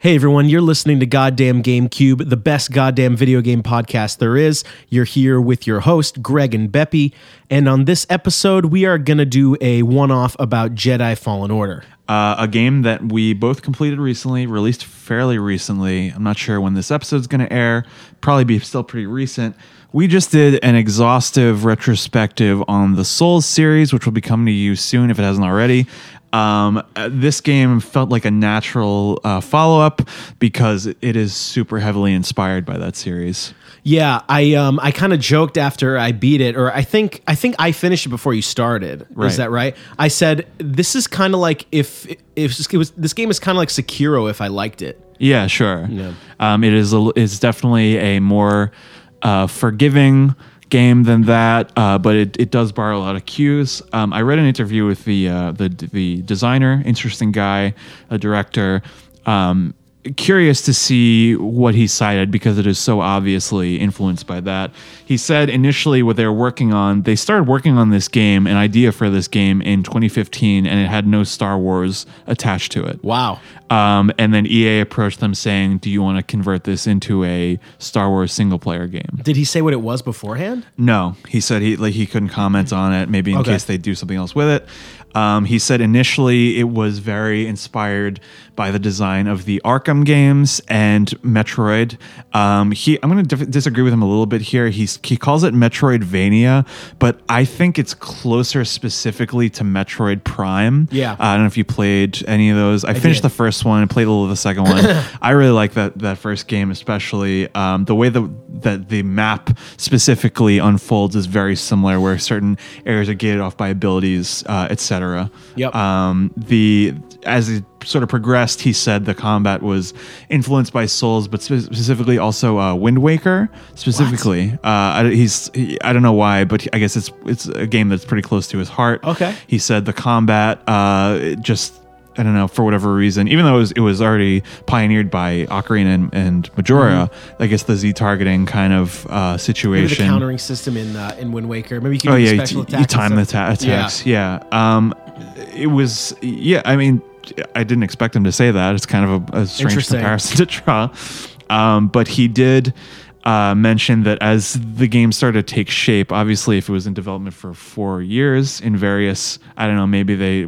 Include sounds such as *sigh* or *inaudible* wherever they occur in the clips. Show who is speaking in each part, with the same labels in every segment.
Speaker 1: Hey everyone, you're listening to Goddamn GameCube, the best goddamn video game podcast there is. You're here with your host, Greg and Beppy, and on this episode, we are going to do a one off about Jedi Fallen Order.
Speaker 2: Uh, a game that we both completed recently, released fairly recently. I'm not sure when this episode's going to air. Probably be still pretty recent. We just did an exhaustive retrospective on the Souls series, which will be coming to you soon if it hasn't already. Um, uh, this game felt like a natural uh, follow up because it is super heavily inspired by that series.
Speaker 1: Yeah, I um I kind of joked after I beat it, or I think I think I finished it before you started.
Speaker 2: Right.
Speaker 1: Is that right? I said this is kind of like if if it was this game is kind of like Sekiro if I liked it.
Speaker 2: Yeah, sure.
Speaker 1: Yeah.
Speaker 2: Um, it is a, it's definitely a more uh, forgiving game than that, uh, but it, it does borrow a lot of cues. Um, I read an interview with the uh, the the designer, interesting guy, a director. Um, curious to see what he cited because it is so obviously influenced by that. He said initially what they were working on, they started working on this game, an idea for this game in 2015, and it had no Star Wars attached to it.
Speaker 1: Wow.
Speaker 2: Um, and then EA approached them saying, "Do you want to convert this into a Star Wars single player game?"
Speaker 1: Did he say what it was beforehand?
Speaker 2: No, he said he like he couldn't comment on it. Maybe in
Speaker 1: Okay.
Speaker 2: case they do something else with it. Um, he said initially it was very inspired by the design of the Arkham games and Metroid. Um, he, I'm going to dif- disagree with him a little bit here. He's he calls it Metroidvania, but I think it's closer specifically to Metroid Prime.
Speaker 1: Yeah.
Speaker 2: Uh, I don't know if you played any of those. I, finished
Speaker 1: did.
Speaker 2: the first one and played a little of the second one. *coughs* I really like that that first game, especially um, the way the that the map specifically unfolds is very similar, where certain areas are gated off by abilities, uh, etc.
Speaker 1: Yep.
Speaker 2: Um, the as it sort of progressed, he said the combat was influenced by Souls, but spe- specifically also uh, Wind Waker. Specifically, uh, I, he's he, I don't know why, but I guess it's it's a game that's pretty close to his heart.
Speaker 1: Okay.
Speaker 2: He said the combat uh, just I don't know for whatever reason, even though it was, it was already pioneered by Ocarina and, and Majora, I guess the Z targeting kind of uh,
Speaker 1: Maybe the
Speaker 2: situation.
Speaker 1: countering system in uh, in Wind Waker. Maybe you can
Speaker 2: Oh
Speaker 1: do
Speaker 2: yeah, you, you time the ta- attacks. Yeah. Um, it was yeah. I mean, I didn't expect him to say that. It's kind of a, a strange comparison *laughs* to draw. Um, but he did uh, mention that as the game started to take shape, obviously, if it was in development for four years in various, I don't know, maybe they.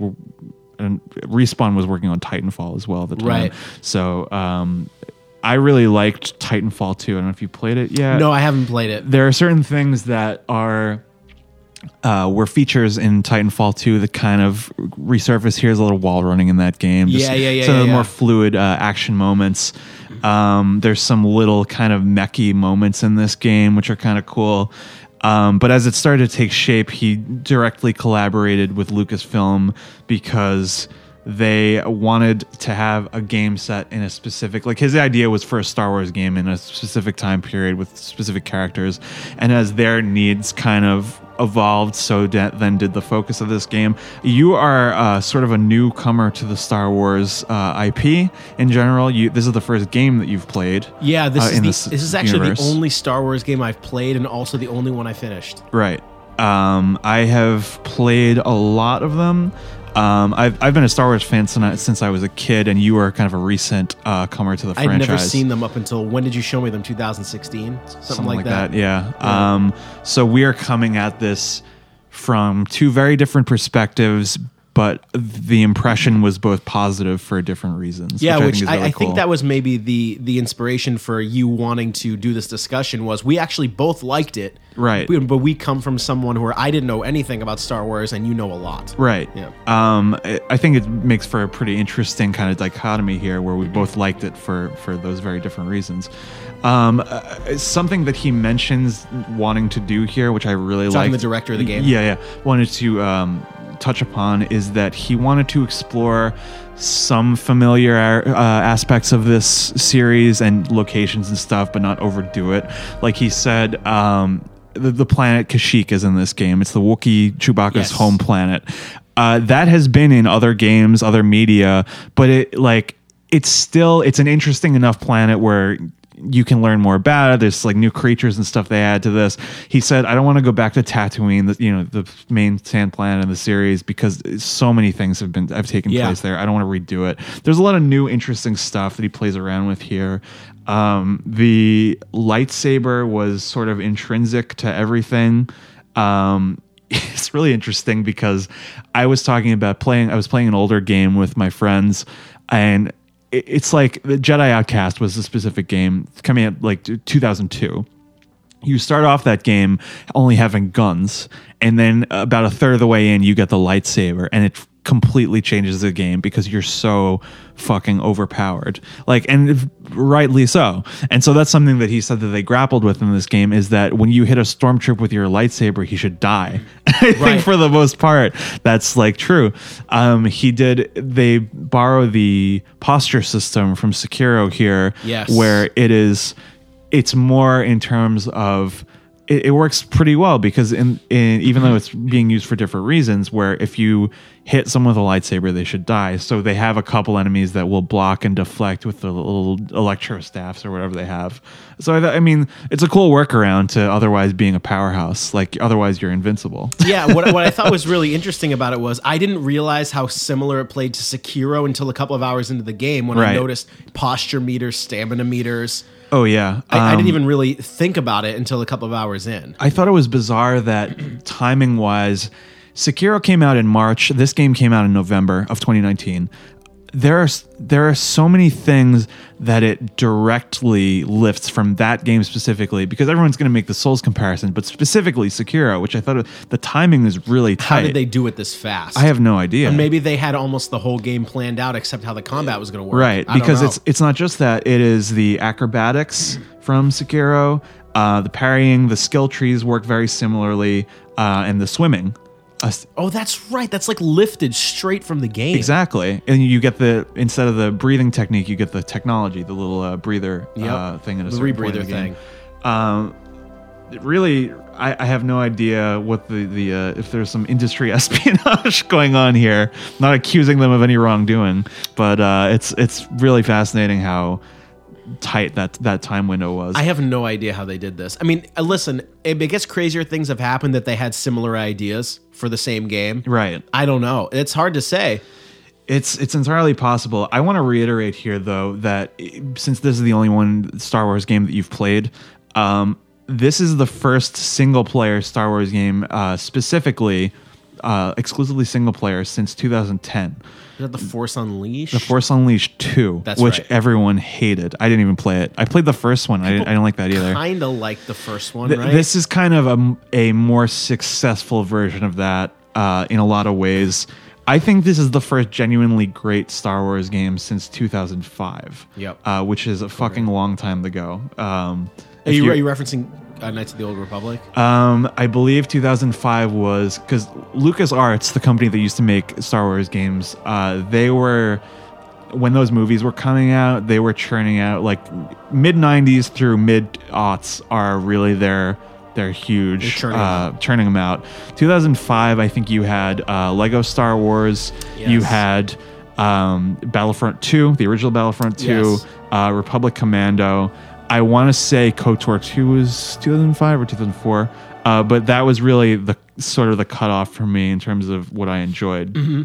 Speaker 2: And Respawn was working on Titanfall as well at the time.
Speaker 1: Right.
Speaker 2: So um, I really liked Titanfall 2. I don't know if you played it yet
Speaker 1: No, I haven't played it.
Speaker 2: there are certain things that are uh, were features in Titanfall 2 that kind of resurface. Here's a little wall running in that game.
Speaker 1: Yeah, yeah, yeah,
Speaker 2: Some
Speaker 1: yeah,
Speaker 2: of the
Speaker 1: yeah.
Speaker 2: more fluid uh, action moments. Um, there's some little kind of mechy moments in this game, which are kind of cool. Um, but as it started to take shape, he directly collaborated with Lucasfilm because they wanted to have a game set in a specific like his idea was for a Star Wars game in a specific time period with specific characters. And as their needs kind of evolved so de- then did the focus of this game you are uh, sort of a newcomer to the Star Wars uh, IP in general you this is the first game that you've played
Speaker 1: Yeah, this
Speaker 2: uh,
Speaker 1: is the,
Speaker 2: this
Speaker 1: this is actually
Speaker 2: universe.
Speaker 1: the only Star Wars game I've played, and also the only one I finished.
Speaker 2: Right. Um, I have played a lot of them. Um, I've, I've been a Star Wars fan since I, since I was a kid, and you were kind of a recent uh, comer to the.
Speaker 1: I'd
Speaker 2: franchise.
Speaker 1: never seen them up until when did you show me them? 2016, something,
Speaker 2: something
Speaker 1: like, that.
Speaker 2: Yeah. Um, so we are coming at this from two very different perspectives, but the impression was both positive for different reasons.
Speaker 1: Yeah,
Speaker 2: which,
Speaker 1: which
Speaker 2: I think,
Speaker 1: I,
Speaker 2: really
Speaker 1: I think that was maybe the the inspiration for you wanting to do this discussion was we actually both liked it,
Speaker 2: Right.
Speaker 1: But we come from someone where I didn't know anything about Star Wars, and you know a lot.
Speaker 2: Right.
Speaker 1: Yeah.
Speaker 2: Um, I I think it makes for a pretty interesting kind of dichotomy here, where we both liked it for for those very different reasons. Um, uh, something that he mentions wanting to do here, which I really like.
Speaker 1: the director of the game?
Speaker 2: Yeah, yeah. Wanted to um, touch upon is that he wanted to explore some familiar uh, aspects of this series and locations and stuff, but not overdo it. Like he said, um, the, the planet Kashyyyk is in this game. It's the Wookiee Chewbacca's
Speaker 1: Yes.
Speaker 2: home planet. Uh, that has been in other games, other media, but it like it's still it's an interesting enough planet where you can learn more about it. There's like new creatures and stuff they add to this. He said, I don't want to go back to Tatooine, the, you know, the main sand planet in the series because so many things have been have taken
Speaker 1: Yeah.
Speaker 2: place there. I don't want to redo it. There's a lot of new interesting stuff that he plays around with here. Um, the lightsaber was sort of intrinsic to everything. Um, *laughs* it's really interesting because I was talking about playing. I was playing an older game with my friends, and it's like the Jedi Outcast was a specific game coming out like 2002 you start off that game only having guns and then about a third of the way in you get the lightsaber and it completely changes the game because you're so fucking overpowered like and rightly so and so that's something that he said that they grappled with in this game is that when you hit a stormtrooper with your lightsaber he should die *laughs* i
Speaker 1: Right.
Speaker 2: think for the most part that's like true um he did they borrow the posture system from sekiro here
Speaker 1: Yes.
Speaker 2: where it is it's more in terms of it, it works pretty well because in, in even though it's being used for different reasons where if you hit someone with a lightsaber they should die. So they have a couple enemies that will block and deflect with the little electro staffs or whatever they have. So I, th- I mean it's a cool workaround to otherwise being a powerhouse. Like otherwise you're invincible. *laughs*
Speaker 1: Yeah, what, what I thought was really interesting about it was I didn't realize how similar it played to Sekiro until a couple of hours into the game when I noticed posture meters, stamina meters.
Speaker 2: Oh yeah
Speaker 1: I, I
Speaker 2: Um,
Speaker 1: didn't even really think about it until a couple of hours in.
Speaker 2: I thought it was bizarre that timing wise, Sekiro came out in March. This game came out in November of 2019. There are there are so many things that it directly lifts from that game specifically because everyone's going to make the Souls comparison, but specifically Sekiro, which I thought the timing is really tight.
Speaker 1: How did they do it this fast?
Speaker 2: I have no idea.
Speaker 1: And Maybe they had almost the whole game planned out, except how the combat was going to work.
Speaker 2: Right,
Speaker 1: I
Speaker 2: because it's it's not just that; it is the acrobatics from Sekiro, uh, the parrying, the skill trees work very similarly, uh, and the swimming.
Speaker 1: Oh, that's right. That's like lifted straight from the game.
Speaker 2: Exactly, and you get the instead of the breathing technique, you get the technology, the little uh, breather
Speaker 1: Yep.
Speaker 2: uh, thing in a
Speaker 1: The
Speaker 2: certain
Speaker 1: rebreather
Speaker 2: in the game.
Speaker 1: thing.
Speaker 2: Um, really, I, I have no idea what the the uh, if there's some industry *laughs* espionage going on here. Not accusing them of any wrongdoing, but uh, it's it's really fascinating how tight that that time window was.
Speaker 1: I have no idea how they did this. I mean, uh, listen, I guess crazier things have happened that they had similar ideas for the same game.
Speaker 2: right.
Speaker 1: I don't know. It's hard to say.
Speaker 2: It's it's entirely possible. I want to reiterate here though that since this is the only one Star Wars game that you've played, um, this is the first single player Star Wars game uh, specifically uh, exclusively single player since 2010.
Speaker 1: Is that the Force Unleashed?
Speaker 2: The Force Unleashed 2,
Speaker 1: That's
Speaker 2: which
Speaker 1: right.
Speaker 2: everyone hated. I didn't even play it. I played the first one. I didn't, I didn't like that either.
Speaker 1: I kind of like the first one,
Speaker 2: Th-
Speaker 1: right?
Speaker 2: This is kind of a, a more successful version of that uh, in a lot of ways. I think this is the first genuinely great Star Wars game since 2005.
Speaker 1: Yep.
Speaker 2: Uh, which is a fucking long time ago. Um,
Speaker 1: are, you- are you referencing uh, Knights of the Old Republic?
Speaker 2: um, I believe 2005 was because LucasArts, the company that used to make Star Wars games, uh, they were when those movies were coming out, they were churning out like mid 90s through mid aughts are really their they're huge
Speaker 1: churning them
Speaker 2: uh, churning them out. 2005, I think you had uh, Lego Star Wars, you had um, Battlefront 2, the original Battlefront 2,
Speaker 1: Yes.
Speaker 2: uh, Republic Commando. I want to say KOTOR 2 was 2005 or 2004, uh, but that was really the sort of the cutoff for me in terms of what I enjoyed.
Speaker 1: Mm-hmm.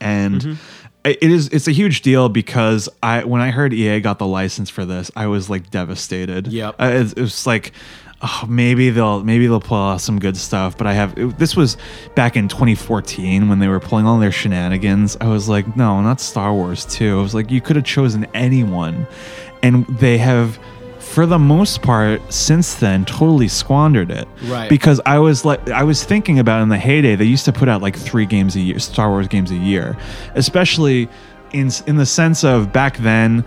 Speaker 2: And it is it's a huge deal because I when I heard EA got the license for this, I was like devastated.
Speaker 1: Yep.
Speaker 2: Uh, it, it was like. Oh, maybe they'll maybe they'll pull out some good stuff, but I have it- this was back in 2014 when they were pulling all their shenanigans. I was like, no, not Star Wars 2. I was like, you could have chosen anyone, and they have, for the most part, since then, totally squandered it.
Speaker 1: Right.
Speaker 2: Because I was like, I was thinking about in the heyday, they used to put out like three games a year, Star Wars games a year, especially in in the sense of back then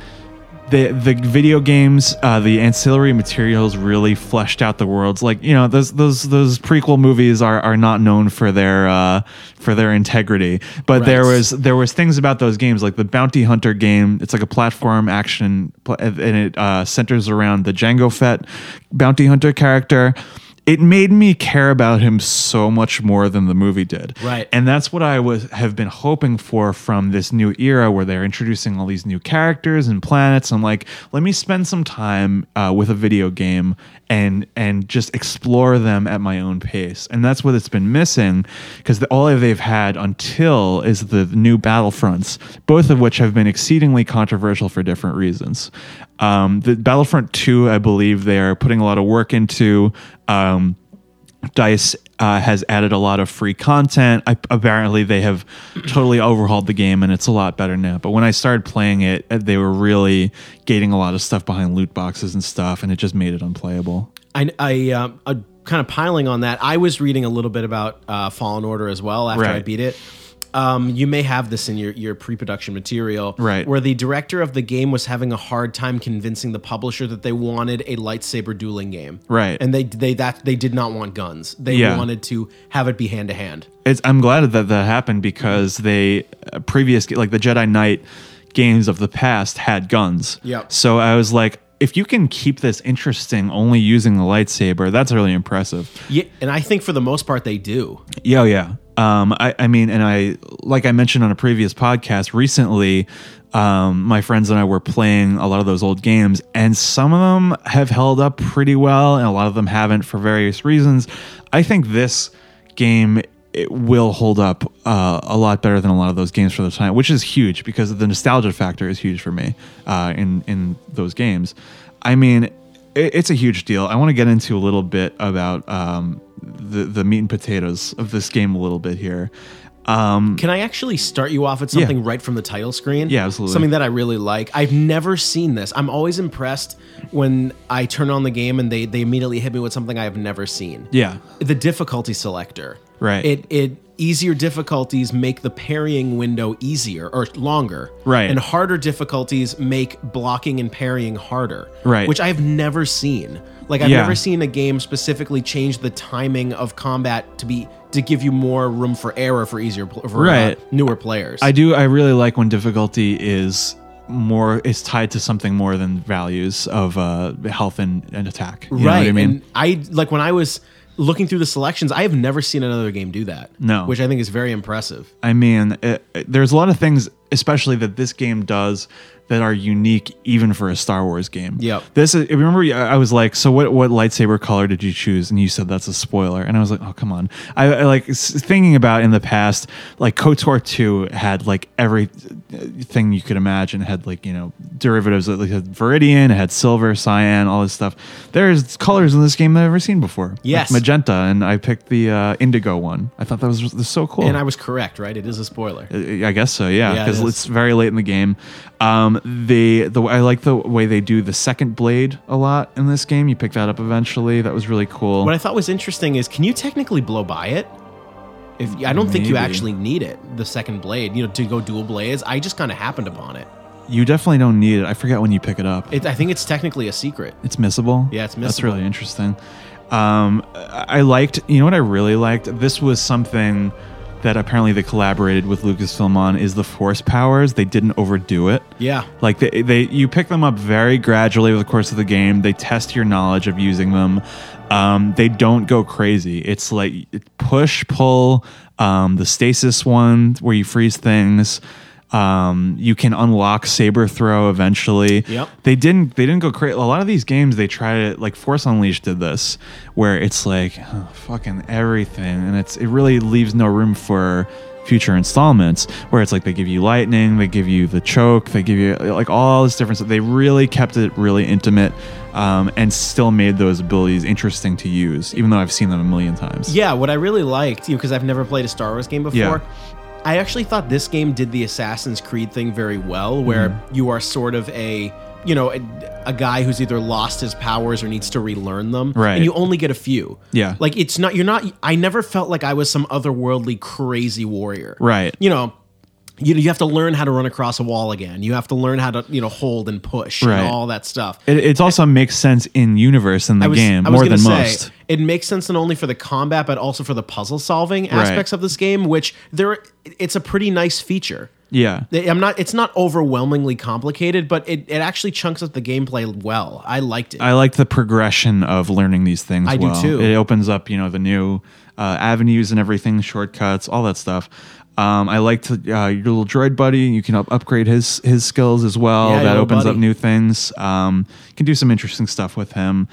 Speaker 2: the the video games, uh, the ancillary materials really fleshed out the worlds. Like you know, those those those prequel movies are are not known for their uh, for their integrity, but there was there was things about those games, like the Bounty Hunter game. It's like a platform action, and it uh, centers around the Jango Fett bounty hunter character. It made me care about him so much more than the movie did.
Speaker 1: Right.
Speaker 2: And that's what I was have been hoping for from this new era where they're introducing all these new characters and planets. I'm like, let me spend some time uh, with a video game and and just explore them at my own pace. And that's what it's been missing because the, all they've had until is the new Battlefronts, both of which have been exceedingly controversial for different reasons. Um, the Battlefront 2, I believe they are putting a lot of work into. Um, Dice uh, has added a lot of free content. I, apparently, they have totally overhauled the game, and it's a lot better now. But when I started playing it, uh, they were really gating a lot of stuff behind loot boxes and stuff, and it just made it unplayable.
Speaker 1: I, I uh, uh, kind of piling on that. I was reading a little bit about uh, Fallen Order as well after I beat it. Um, you may have this in your, your pre-production material,
Speaker 2: Right.
Speaker 1: Where the director of the game was having a hard time convincing the publisher that they wanted a lightsaber dueling game,
Speaker 2: Right.
Speaker 1: And they they that they did not want guns. They
Speaker 2: Yeah.
Speaker 1: wanted to have it be hand to hand.
Speaker 2: I'm glad that that happened because they uh, previous like the Jedi Knight games of the past had guns.
Speaker 1: Yep.
Speaker 2: So I was like, if you can keep this interesting only using the lightsaber, that's really impressive.
Speaker 1: Yeah, and I think for the most part they do.
Speaker 2: Yeah, oh, yeah. Um, I, I mean, and I, like I mentioned on a previous podcast recently, um, my friends and I were playing a lot of those old games, and some of them have held up pretty well, and a lot of them haven't for various reasons. I think this game it will hold up uh, a lot better than a lot of those games for the time, which is huge because the nostalgia factor is huge for me uh, in in those games. I mean, it, it's a huge deal. I want to get into a little bit about um, the the meat and potatoes of this game a little bit here. Um,
Speaker 1: Can I actually start you off at something right from the title screen?
Speaker 2: Yeah, absolutely.
Speaker 1: Something that I really like. I've never seen this. I'm always impressed when I turn on the game and they they immediately hit me with something I have never seen.
Speaker 2: yeah,
Speaker 1: The difficulty selector.
Speaker 2: Right.
Speaker 1: It it easier difficulties make the parrying window easier or longer.
Speaker 2: Right.
Speaker 1: And harder difficulties make blocking and parrying harder.
Speaker 2: Right.
Speaker 1: Which I've never seen. Like I've
Speaker 2: Yeah.
Speaker 1: never seen a game specifically change the timing of combat to be to give you more room for error for easier for uh,
Speaker 2: Right.
Speaker 1: newer players.
Speaker 2: I do. I really like when difficulty is more is tied to something more than values of uh, health and, and attack. You know
Speaker 1: right.
Speaker 2: what I mean?
Speaker 1: And I like when I was looking through the selections, I have never seen another game do that.
Speaker 2: No.
Speaker 1: Which I think is very impressive.
Speaker 2: I mean, it, it- there's a lot of things, especially that this game does, that are unique even for a Star Wars game.
Speaker 1: Yep.
Speaker 2: This is, remember I I was like, so what what lightsaber color did you choose? And you said that's a spoiler. And I was like, oh come on. I, I like thinking about in the past, like KOTOR 2 had like every uh, thing you could imagine. It had like, you know, derivatives that like, had Viridian, it had silver, cyan, all this stuff. There's colors in this game that I've never seen before. Like magenta, and I picked the uh, indigo one. I thought that was, was so cool.
Speaker 1: And I was correct, right? It is a spoiler.
Speaker 2: I guess so, yeah,
Speaker 1: Yeah, it
Speaker 2: because it's very late in the game. Um, the the I like the way they do the second blade a lot in this game. You pick that up eventually. That was really cool.
Speaker 1: What I thought was interesting is, can you technically blow by it? If I don't think you actually need it, the second blade, you know, to go dual blades. I just kind of happened upon it.
Speaker 2: you definitely don't need it. I forget when you pick it up.
Speaker 1: it. I think it's technically a secret.
Speaker 2: it's missable.
Speaker 1: Yeah, it's missable.
Speaker 2: That's really interesting. Um, I liked. You know what I really liked? This was something that apparently they collaborated with Lucasfilm on. Is the force powers? They didn't overdo it.
Speaker 1: Yeah,
Speaker 2: Like they, they, you pick them up very gradually over the course of the game. They test your knowledge of using them. Um, they don't go crazy. It's like push, pull. Um, the stasis one where you freeze things. Um, you can unlock saber throw eventually.
Speaker 1: Yep.
Speaker 2: They didn't. They didn't go crazy. A lot of these games they try to like Force Unleashed did this, where it's like oh, fucking everything, and it's it really leaves no room for future installments where it's like they give you lightning, they give you the choke, they give you like all this different stuff. They really kept it really intimate um, and still made those abilities interesting to use, even though I've seen them a million times.
Speaker 1: yeah. What I really liked, you because I've never played a Star Wars game before.
Speaker 2: Yeah.
Speaker 1: I actually thought this game did the Assassin's Creed thing very well, where
Speaker 2: Mm-hmm.
Speaker 1: you are sort of a, you know, a, a guy who's either lost his powers or needs to relearn them,
Speaker 2: Right.
Speaker 1: And you only get a few.
Speaker 2: Yeah.
Speaker 1: like it's not. You're not. I never felt like I was some otherworldly crazy warrior.
Speaker 2: Right.
Speaker 1: You know. You, know you have to learn how to run across a wall again. You have to learn how to you know hold and push
Speaker 2: Right.
Speaker 1: and all that stuff.
Speaker 2: It, it also makes sense in universe in the
Speaker 1: was-
Speaker 2: game more than
Speaker 1: say,
Speaker 2: most.
Speaker 1: It makes sense not only for the combat but also for the puzzle solving aspects of this game, which there it's a pretty nice feature.
Speaker 2: Yeah.
Speaker 1: I'm not. It's not overwhelmingly complicated, but it, it actually chunks up the gameplay well. I liked it.
Speaker 2: I like the progression of learning these things.
Speaker 1: I do
Speaker 2: well.
Speaker 1: too.
Speaker 2: It opens up, you know, the new uh, avenues and everything, shortcuts, all that stuff. Um, I liked uh, your little droid buddy. You can up- upgrade his his skills as well.
Speaker 1: Yeah,
Speaker 2: that opens up new things. Um, you can do some interesting stuff with him.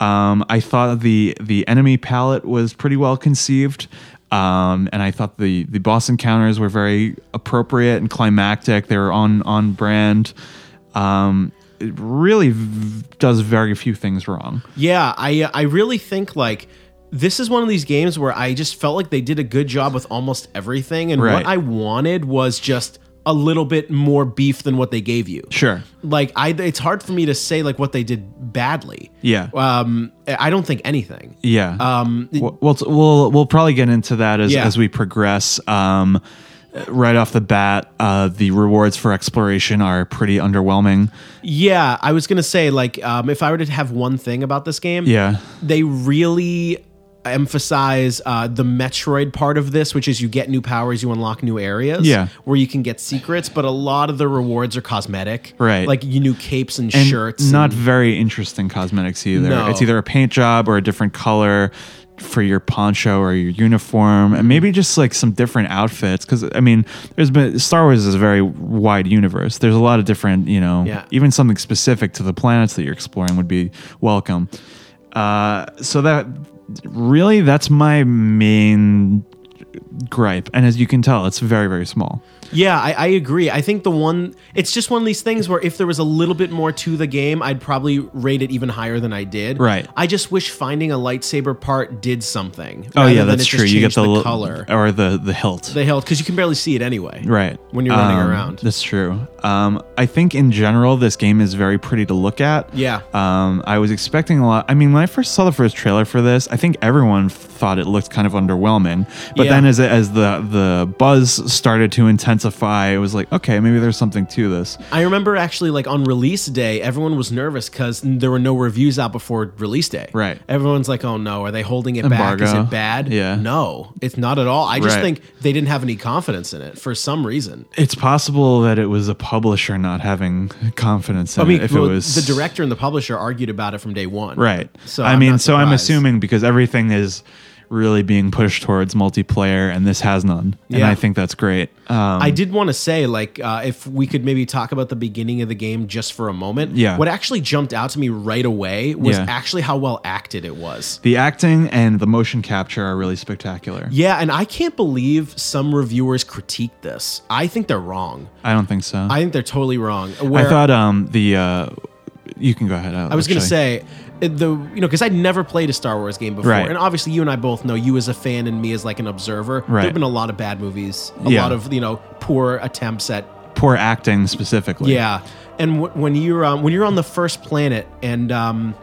Speaker 2: Um, I thought the the enemy palette was pretty well conceived. Um, and I thought the, the boss encounters were very appropriate and climactic. They were on on brand. Um, it really v- does very few things wrong.
Speaker 1: Yeah, I I really think like this is one of these games where I just felt like they did a good job with almost everything, and
Speaker 2: Right.
Speaker 1: what I wanted was just a little bit more beef than what they gave you.
Speaker 2: Sure.
Speaker 1: Like I, it's hard for me to say like what they did badly.
Speaker 2: Yeah.
Speaker 1: Um, I don't think anything.
Speaker 2: Yeah.
Speaker 1: Um,
Speaker 2: we'll, we'll we'll we'll probably get into that as
Speaker 1: Yeah.
Speaker 2: as we progress. Um, right off the bat, uh, the rewards for exploration are pretty underwhelming.
Speaker 1: yeah, I was gonna say like um, if I were to have one thing about this game,
Speaker 2: Yeah.
Speaker 1: they really emphasize uh, the Metroid part of this, which is you get new powers, you unlock new areas,
Speaker 2: Yeah.
Speaker 1: where you can get secrets. But a lot of the rewards are cosmetic,
Speaker 2: Right.
Speaker 1: Like you new capes and,
Speaker 2: And
Speaker 1: shirts.
Speaker 2: not
Speaker 1: and-
Speaker 2: very interesting cosmetics either.
Speaker 1: No.
Speaker 2: It's either a paint job or a different color for your poncho or your uniform, and maybe just like some different outfits. Because I mean, there's been Star Wars is a very wide universe. There's a lot of different, you know,
Speaker 1: Yeah.
Speaker 2: even something specific to the planets that you're exploring would be welcome. Uh, so that really, that's my main gripe, and as you can tell, it's very very small.
Speaker 1: Yeah, I, I agree. I think the one, it's just one of these things where if there was a little bit more to the game, I'd probably rate it even higher than I did.
Speaker 2: Right.
Speaker 1: I just wish finding a lightsaber part did something.
Speaker 2: Oh yeah, that's true. You get the,
Speaker 1: the color,
Speaker 2: or the the hilt.
Speaker 1: the hilt, because you can barely see it anyway.
Speaker 2: right
Speaker 1: When you're running
Speaker 2: Um,
Speaker 1: around.
Speaker 2: that's true um, i think in general this game is very pretty to look at
Speaker 1: Yeah.
Speaker 2: um, i was expecting a lot i mean when i first saw the first trailer for this i think everyone thought it looked kind of underwhelming but
Speaker 1: Yeah.
Speaker 2: then as, as the the buzz started to intensify it was like okay maybe there's something to this
Speaker 1: I remember actually like on release day, everyone was nervous because there were no reviews out before release day.
Speaker 2: Right.
Speaker 1: Everyone's like, "Oh no, are they holding it back? Is it bad?"
Speaker 2: Yeah.
Speaker 1: No, it's not at all. I just
Speaker 2: Right.
Speaker 1: think they didn't have any confidence in it for some reason.
Speaker 2: it's possible that it was a publisher not having confidence in
Speaker 1: I mean,
Speaker 2: it if
Speaker 1: well,
Speaker 2: it was
Speaker 1: the director and the publisher argued about it from day one.
Speaker 2: Right.
Speaker 1: So
Speaker 2: I
Speaker 1: I'm
Speaker 2: mean, so I'm assuming because everything is really being pushed towards multiplayer, and this has none, and
Speaker 1: Yeah.
Speaker 2: I think that's great. Um,
Speaker 1: I did want to say, like, uh, if we could maybe talk about the beginning of the game just for a moment.
Speaker 2: Yeah.
Speaker 1: What actually jumped out to me right away was
Speaker 2: Yeah.
Speaker 1: actually how well acted it was.
Speaker 2: the acting and the motion capture are really spectacular.
Speaker 1: Yeah, and I can't believe some reviewers critique this. I think they're wrong.
Speaker 2: I don't think so.
Speaker 1: I
Speaker 2: I,
Speaker 1: think they're totally wrong. Where
Speaker 2: thought um the uh, you can go ahead.
Speaker 1: I was going to say the you know because I'd never played a Star Wars game before,
Speaker 2: Right.
Speaker 1: and obviously you and I both know you as a fan and me as like an observer.
Speaker 2: Right.
Speaker 1: There've been a lot of bad movies, a
Speaker 2: Yeah.
Speaker 1: lot of you know poor attempts at
Speaker 2: poor acting specifically.
Speaker 1: Yeah, and w- when you're um, when you're on the first planet, and um,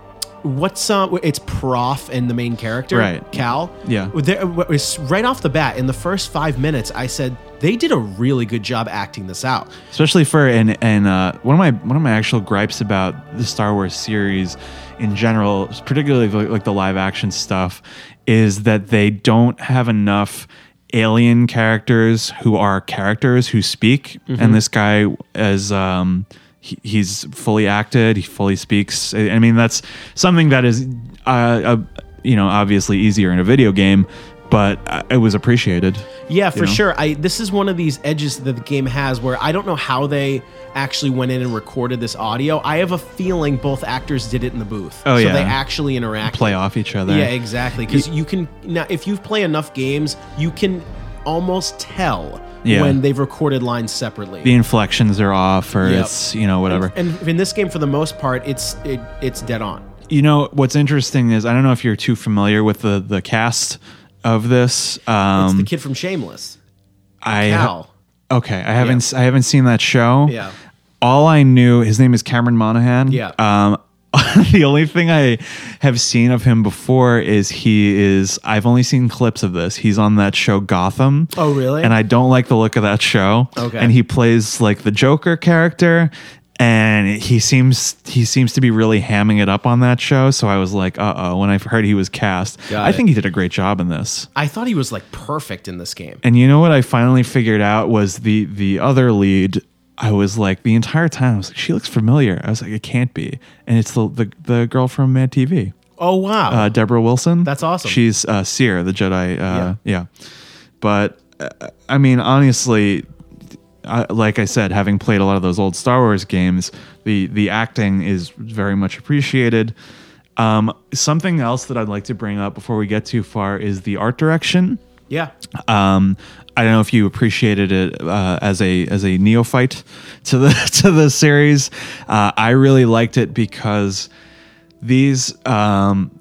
Speaker 1: what's uh, it's Prauf and the main character,
Speaker 2: Right.
Speaker 1: Cal.
Speaker 2: Yeah.
Speaker 1: there, right off the bat in the first five minutes. I said they did a really good job acting this out.
Speaker 2: especially for and and uh, one of my one of my actual gripes about the Star Wars series in general, particularly like, like the live action stuff, is that they don't have enough alien characters who are characters who speak, and this guy is. Um, he, he's fully acted. He fully speaks. I I mean, that's something that is, uh, uh, you know, obviously easier in a video game, but it was appreciated.
Speaker 1: Yeah, for
Speaker 2: know?
Speaker 1: sure. I this is one of these edges that the game has where I don't know how they actually went in and recorded this audio. I have a feeling both actors did it in the booth.
Speaker 2: Oh,
Speaker 1: so
Speaker 2: yeah.
Speaker 1: they actually interact.
Speaker 2: Play off each other.
Speaker 1: Yeah, exactly. Because you can now, if you play enough games, you can almost tell
Speaker 2: Yeah.
Speaker 1: when they've recorded lines separately.
Speaker 2: the inflections are off or
Speaker 1: Yep.
Speaker 2: it's you know whatever
Speaker 1: and in this game, for the most part, it's it, it's dead on.
Speaker 2: you know what's interesting is i don't know if you're too familiar with the the cast of this
Speaker 1: It's
Speaker 2: um
Speaker 1: the kid from Shameless,
Speaker 2: i
Speaker 1: Cal.
Speaker 2: okay i haven't i haven't seen that show
Speaker 1: Yeah.
Speaker 2: all i knew his name is cameron monaghan
Speaker 1: Yeah.
Speaker 2: um *laughs* the only thing I have seen of him before is he is I've only seen clips of this. He's on that show Gotham.
Speaker 1: Oh, really?
Speaker 2: And I don't like the look of that show.
Speaker 1: Okay.
Speaker 2: And he plays like the Joker character and he seems he seems to be really hamming it up on that show. So I was like, uh oh. When I heard he was cast,
Speaker 1: Got
Speaker 2: I
Speaker 1: it.
Speaker 2: think he did a great job in this.
Speaker 1: I thought he was like perfect in this game.
Speaker 2: And you know what I finally figured out was the the other lead. I was like the entire time I was like, she looks familiar. I was like, it can't be, and it's the the, the girl from Mad TV,
Speaker 1: Oh wow.
Speaker 2: uh, Debra Wilson.
Speaker 1: That's awesome.
Speaker 2: She's uh, Cere, the Jedi. Uh,
Speaker 1: Yeah.
Speaker 2: yeah. but uh, I mean, honestly, I, like I said, having played a lot of those old Star Wars games, the the acting is very much appreciated. Um, something else that I'd like to bring up before we get too far is the art direction.
Speaker 1: yeah.
Speaker 2: Um, I don't know if you appreciated it uh, as a as a neophyte to the *laughs* to the series. Uh, I really liked it because these. Um,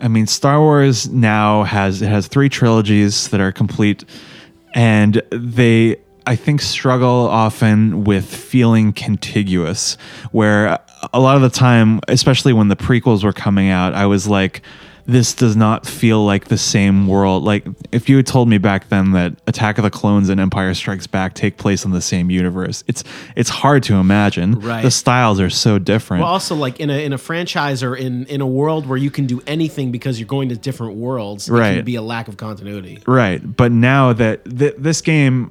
Speaker 2: I mean, Star Wars now has it has three trilogies that are complete, and they I think struggle often with feeling contiguous. Where a lot of the time, especially when the prequels were coming out, I was like, this does not feel like the same world. Like if you had told me back then that Attack of the Clones and Empire Strikes Back take place in the same universe, it's it's hard to imagine.
Speaker 1: Right.
Speaker 2: The styles are so different.
Speaker 1: Well, also like in a in a franchise or in in a world where you can do anything because you're going to different worlds, it
Speaker 2: Right.
Speaker 1: can be a lack of continuity.
Speaker 2: Right, but now that th- this game,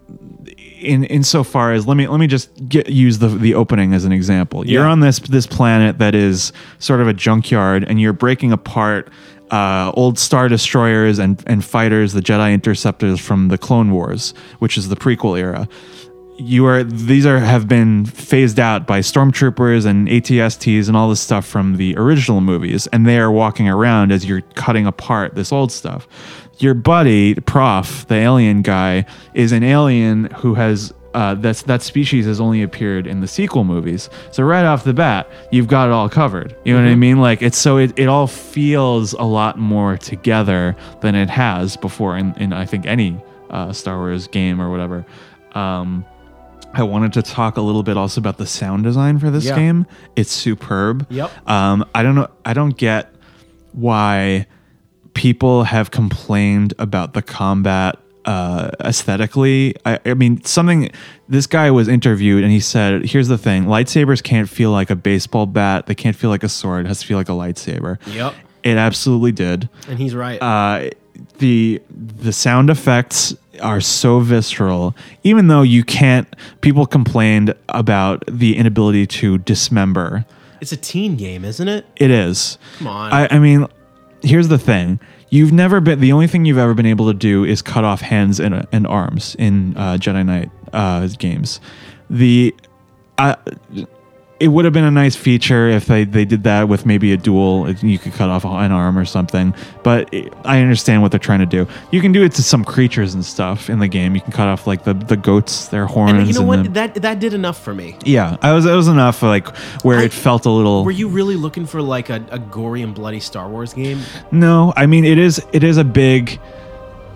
Speaker 2: in insofar as let me let me just get use the the opening as an example. You're on this this planet that is sort of a junkyard, and you're breaking apart uh, old star destroyers and and fighters, the Jedi interceptors from the Clone Wars, which is the prequel era. You are these are have been phased out by stormtroopers and ATSTs and all this stuff from the original movies, and they are walking around as you're cutting apart this old stuff. Your buddy, Prauf, the alien guy, is an alien who has uh, that's that species has only appeared in the sequel movies. So right off the bat, you've got it all covered. You know what I mean? Like it's so it, it all feels a lot more together than it has before in, in I think any uh, Star Wars game or whatever. Um, I wanted to talk a little bit also about the sound design for this
Speaker 1: Yeah.
Speaker 2: game. It's superb.
Speaker 1: Yep.
Speaker 2: Um, I don't know. I don't get why people have complained about the combat uh, aesthetically. I, I mean, something. This guy was interviewed and he said, "Here's the thing: lightsabers can't feel like a baseball bat. They can't feel like a sword. It has to feel like a lightsaber."
Speaker 1: Yep.
Speaker 2: It absolutely did
Speaker 1: And he's right.
Speaker 2: uh, the the sound effects are so visceral even though you can't people complained about the inability to dismember
Speaker 1: it's a teen game, isn't it?
Speaker 2: it is
Speaker 1: Come on.
Speaker 2: I, I mean here's the thing. You've never been the only thing you've ever been able to do is cut off hands and, and arms in uh, jedi knight uh, games. The uh, it would have been a nice feature if they, they did that with maybe a duel. You could cut off an arm or something. But it, I understand what they're trying to do. You can do it to some creatures and stuff in the game. You can cut off like the, the goats, their horns.
Speaker 1: and you know
Speaker 2: and
Speaker 1: what?
Speaker 2: the-
Speaker 1: that that did enough for me.
Speaker 2: yeah, I was it was enough like where
Speaker 1: I-
Speaker 2: it felt a little.
Speaker 1: Were you really looking for like a, a gory and bloody Star Wars game?
Speaker 2: No, I mean it is it is a big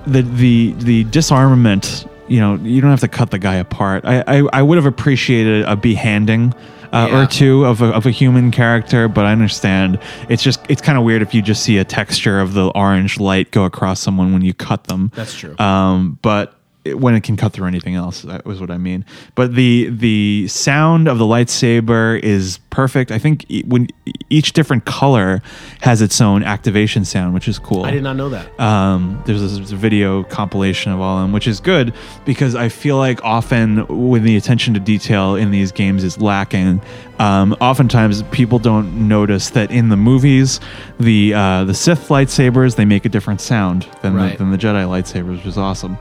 Speaker 2: the the the disarmament. You know, you don't have to cut the guy apart. I I, I would have appreciated a behanding. Uh,
Speaker 1: Yeah.
Speaker 2: Or two of a, of a human character, but I understand it's just it's kind of weird if you just see a texture of the orange light go across someone when you cut them.
Speaker 1: That's true.
Speaker 2: Um, but it, when it can cut through anything else, that was what I mean. But the the sound of the lightsaber is perfect. I think e- when each different color has its own activation sound, which is cool.
Speaker 1: I did not know that.
Speaker 2: Um, there's this video compilation of all of them, which is good because I feel like often when the attention to detail in these games is lacking, um, oftentimes people don't notice that in the movies, the uh, the Sith lightsabers they make a different sound than
Speaker 1: Right.
Speaker 2: the, than the Jedi lightsabers, which is awesome.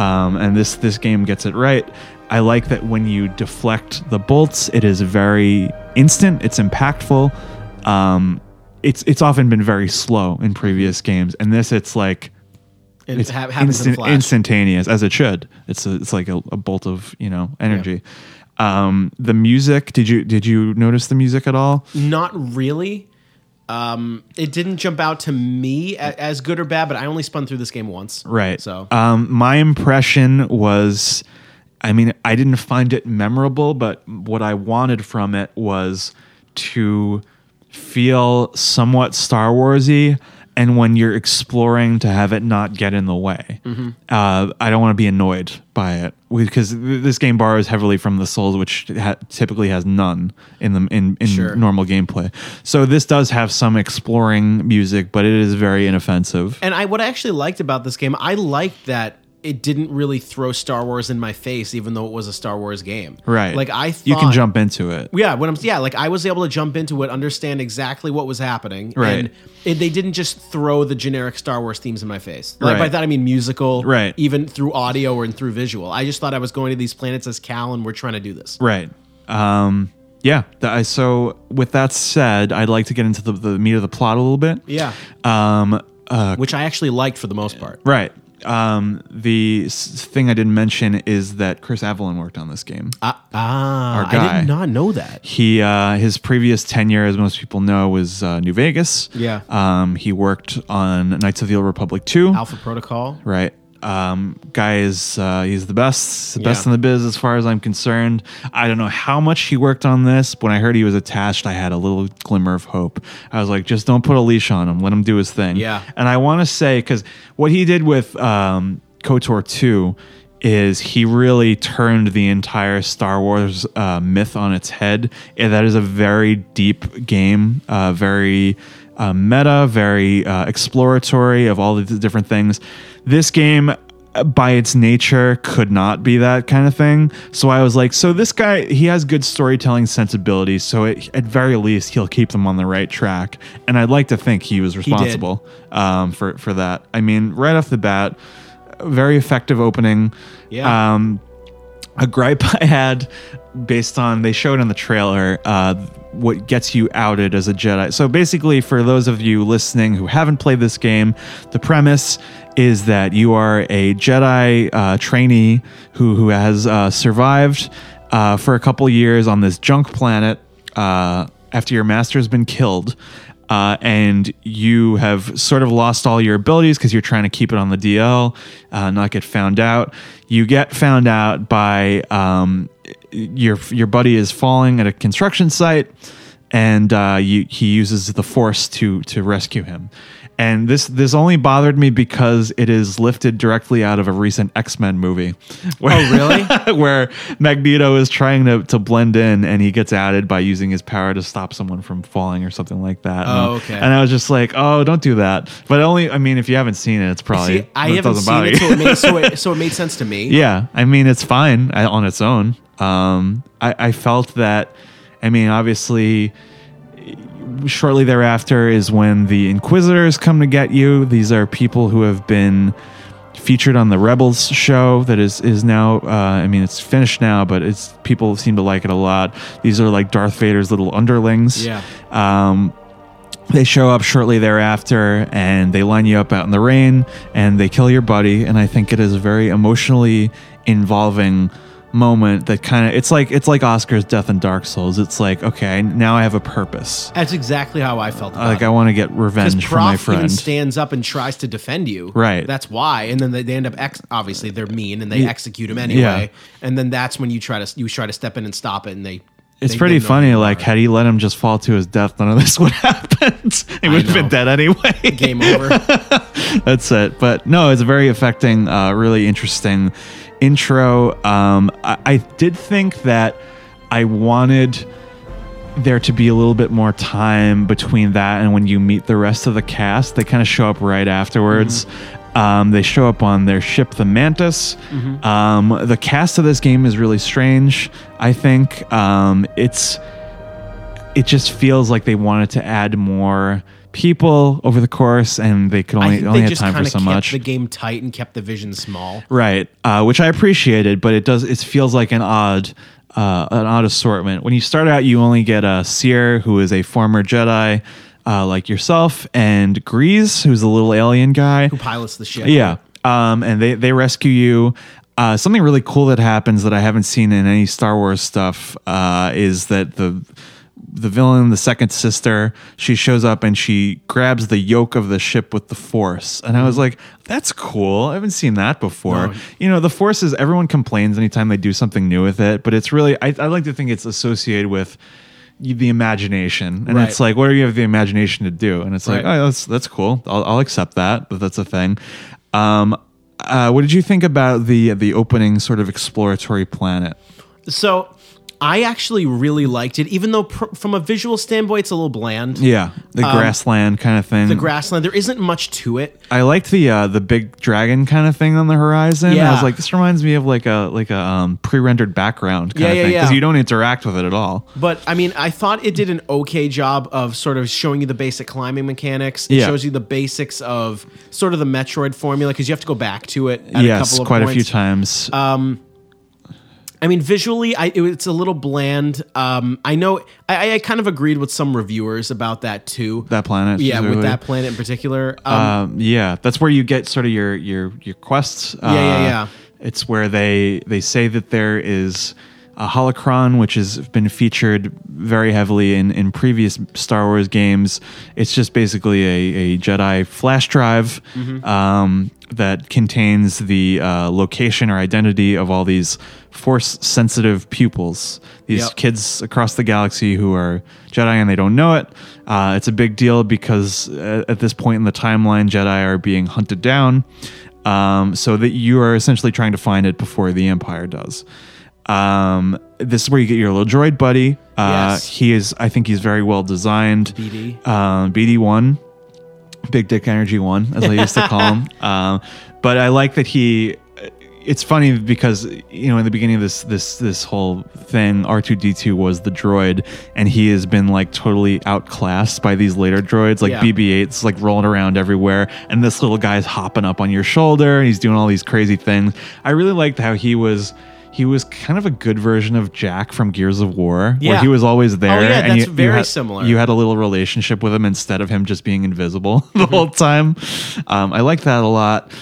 Speaker 2: Um, and this this game gets it right. I like that when you deflect the bolts, it is very instant. It's impactful. Um, it's it's often been very slow in previous games, and this it's like
Speaker 1: And
Speaker 2: it's
Speaker 1: ha- happens in
Speaker 2: instantaneous as it should. It's a, it's like a, a bolt of you know energy. Um, the music. Did you did you notice the music at all?
Speaker 1: Not really. Um, it didn't jump out to me a- as good or bad, but I only spun through this game once.
Speaker 2: Right.
Speaker 1: So
Speaker 2: um, my impression was, I mean, I didn't find it memorable, but what I wanted from it was to feel somewhat Star Warsy and when you're exploring to have it not get in the way.
Speaker 1: Mm-hmm.
Speaker 2: Uh, I don't want to be annoyed by it because this game borrows heavily from the Souls, which ha- typically has none in the in, in
Speaker 1: Sure.
Speaker 2: normal gameplay. So this does have some exploring music, but it is very inoffensive.
Speaker 1: And I what I actually liked about this game, I liked that it didn't really throw Star Wars in my face, even though it was a Star Wars game.
Speaker 2: Right.
Speaker 1: Like I thought
Speaker 2: you can jump into it.
Speaker 1: Yeah, when I'm yeah, like I was able to jump into it, understand exactly what was happening,
Speaker 2: Right.
Speaker 1: and it, they didn't just throw the generic Star Wars themes in my face. Like by
Speaker 2: Right.
Speaker 1: that I mean musical,
Speaker 2: Right.
Speaker 1: Even through audio or through visual. I just thought I was going to these planets as Cal, and we're trying to do this.
Speaker 2: Right. Um, yeah. So with that said, I'd like to get into the, the meat of the plot a little bit.
Speaker 1: Yeah,
Speaker 2: Um,
Speaker 1: which I actually liked for the most part.
Speaker 2: right. Um, the s- thing I didn't mention is that Chris Avellone worked on this game.
Speaker 1: Ah, ah
Speaker 2: Our
Speaker 1: I did not know that.
Speaker 2: He uh, his previous tenure, as most people know, was uh, New Vegas.
Speaker 1: Yeah.
Speaker 2: Um, he worked on Knights of the Old Republic two.
Speaker 1: Alpha Protocol.
Speaker 2: Right. Um, guy is uh, he's the best, the best
Speaker 1: Yeah.
Speaker 2: in the biz as far as I'm concerned. I don't know how much he worked on this. When I heard he was attached, I had a little glimmer of hope. I was like, just don't put a leash on him. Let him do his thing.
Speaker 1: Yeah.
Speaker 2: And I want to say because what he did with um, Kotor two is he really turned the entire Star Wars uh, myth on its head. And that is a very deep game, uh, very uh, meta, very uh, exploratory of all the different things. This game, uh, by its nature, could not be that kind of thing. So I was like, so this guy, he has good storytelling sensibilities. So it, at very least, he'll keep them on the right track. And I'd like to think he was responsible um, for for that. I mean, right off the bat, very effective opening.
Speaker 1: Yeah.
Speaker 2: Um, a gripe *laughs* I had based on they showed in the trailer uh, what gets you outed as a Jedi. So basically, for those of you listening who haven't played this game, the premise is that you are a Jedi uh, trainee who who has uh, survived uh, for a couple years on this junk planet uh, after your master's been killed. Uh, and you have sort of lost all your abilities because you're trying to keep it on the DL, uh, not get found out. You get found out by um, your your buddy is falling at a construction site, and you, he uses the Force to to rescue him. And this this only bothered me because it is lifted directly out of a recent X Men movie. Where,
Speaker 1: Oh, really? *laughs*
Speaker 2: where Magneto is trying to, to blend in and he gets outed by using his power to stop someone from falling or something like that.
Speaker 1: Oh,
Speaker 2: And-
Speaker 1: okay.
Speaker 2: And I was just like, oh, don't do that. But only, I mean, if you haven't seen it, it's probably
Speaker 1: See, I
Speaker 2: it
Speaker 1: haven't seen it, so it, made, so, *laughs* it, so it made sense to me.
Speaker 2: Yeah, I mean it's fine on its own. Um, I, I felt that. I mean, obviously, shortly thereafter is when the Inquisitors come to get you. These are people who have been featured on the Rebels show that is is now. Uh, I mean, it's finished now, but it's people seem to like it a lot. These are like Darth Vader's little underlings.
Speaker 1: Yeah.
Speaker 2: Um, they show up shortly thereafter and they line you up out in the rain and they kill your buddy and i think it is a very emotionally involving moment that kind of it's like it's like oscar's death in dark souls it's like okay now i have a purpose
Speaker 1: That's exactly how I felt about
Speaker 2: like
Speaker 1: it.
Speaker 2: i want to get revenge for my
Speaker 1: even
Speaker 2: friend
Speaker 1: stands up and tries to defend you.
Speaker 2: Right.
Speaker 1: That's why. And then they, they end up ex- obviously they're mean and they execute him anyway.
Speaker 2: Yeah.
Speaker 1: And then that's when you try to you try to step in and stop it and they
Speaker 2: it's
Speaker 1: they-
Speaker 2: pretty
Speaker 1: they
Speaker 2: funny like had he let him just fall to his death none of this *laughs* would happen he would have been dead anyway
Speaker 1: game over. *laughs*
Speaker 2: That's it. But no, it's a very affecting, uh, really interesting intro. Um, I, I did think that I wanted there to be a little bit more time between that and when you meet the rest of the cast. They kind of show up right afterwards. Um, they show up on their ship, the Mantis. Um, the cast of this game is really strange. I think um, it's it just feels like they wanted to add more people over the course, and they could only only had time for so
Speaker 1: kept
Speaker 2: much.
Speaker 1: the game tight and kept the vision small.
Speaker 2: Right, uh, which I appreciated, but it does. It feels like an odd, uh, an odd assortment. When you start out, you only get a Cere, who is a former Jedi, uh, like yourself, and Greez, who's a little alien guy.
Speaker 1: Who pilots the ship?
Speaker 2: Yeah, um, and they they rescue you. Uh, something really cool that happens that I haven't seen in any Star Wars stuff uh, is that the the villain, the second sister, she shows up and she grabs the yoke of the ship with the Force, and I was like, "That's cool. I haven't seen that before."
Speaker 1: No.
Speaker 2: You know, the Force is everyone complains anytime they do something new with it, but it's really I, I like to think it's associated with the imagination, and
Speaker 1: Right.
Speaker 2: it's like, what do you have the imagination to do? And it's like,
Speaker 1: Right.
Speaker 2: oh, that's that's cool. I'll, I'll accept that, but that's a thing. Um, uh, what did you think about the the opening sort of exploratory planet?
Speaker 1: So I actually really liked it, even though pr- from a visual standpoint, it's a little bland.
Speaker 2: Yeah, the grassland kind of thing.
Speaker 1: Um, The grassland, there isn't much to it.
Speaker 2: I liked the uh, the big dragon kind of thing on the horizon. I
Speaker 1: Yeah.
Speaker 2: was like, this reminds me of like a like a um, pre-rendered background kind
Speaker 1: Yeah,
Speaker 2: of
Speaker 1: yeah,
Speaker 2: thing because
Speaker 1: yeah.
Speaker 2: you don't interact with it at all.
Speaker 1: But I mean, I thought it did an okay job of sort of showing you the basic climbing mechanics. It
Speaker 2: Yeah.
Speaker 1: shows you the basics of sort of the Metroid formula because you have to go back to it. At a
Speaker 2: yes,
Speaker 1: couple of
Speaker 2: quite a few
Speaker 1: points.
Speaker 2: times.
Speaker 1: I mean, visually, I, it, it's a little bland. Um, I know I, I kind of agreed with some reviewers about that too.
Speaker 2: that planet,
Speaker 1: yeah, with that planet in particular. Um,
Speaker 2: Um, yeah, that's where you get sort of your your your quests. Uh,
Speaker 1: yeah, yeah.
Speaker 2: It's where they they say that there is a holocron, which has been featured very heavily in in previous Star Wars games. It's just basically a, a Jedi flash drive
Speaker 1: Mm-hmm.
Speaker 2: um, that contains the uh, location or identity of all these force sensitive pupils. These
Speaker 1: Yep.
Speaker 2: kids across the galaxy who are Jedi and they don't know it. Uh, it's a big deal because uh, at this point in the timeline, Jedi are being hunted down. Um, so that you are essentially trying to find it before the Empire does. Um, this is where you get your little droid buddy. Uh,
Speaker 1: Yes.
Speaker 2: He is, I think, he's very well designed.
Speaker 1: BD.
Speaker 2: Um, BD one, Big Dick Energy one, as I used to call him. *laughs* Um, but I like that he. It's funny because you know in the beginning of this this this whole thing, R two D two was the droid, and he has been like totally outclassed by these later droids, like
Speaker 1: Yeah.
Speaker 2: BB 8s like rolling around everywhere, and this little guy's hopping up on your shoulder, and he's doing all these crazy things. I really liked how he was. He was kind of a good version of Jack from Gears of War, where he was always there.
Speaker 1: Oh, yeah,
Speaker 2: and
Speaker 1: that's
Speaker 2: you,
Speaker 1: very
Speaker 2: you had,
Speaker 1: similar.
Speaker 2: You had a little relationship with him instead of him just being invisible *laughs* the
Speaker 1: Mm-hmm.
Speaker 2: whole time. Um, I like that a lot.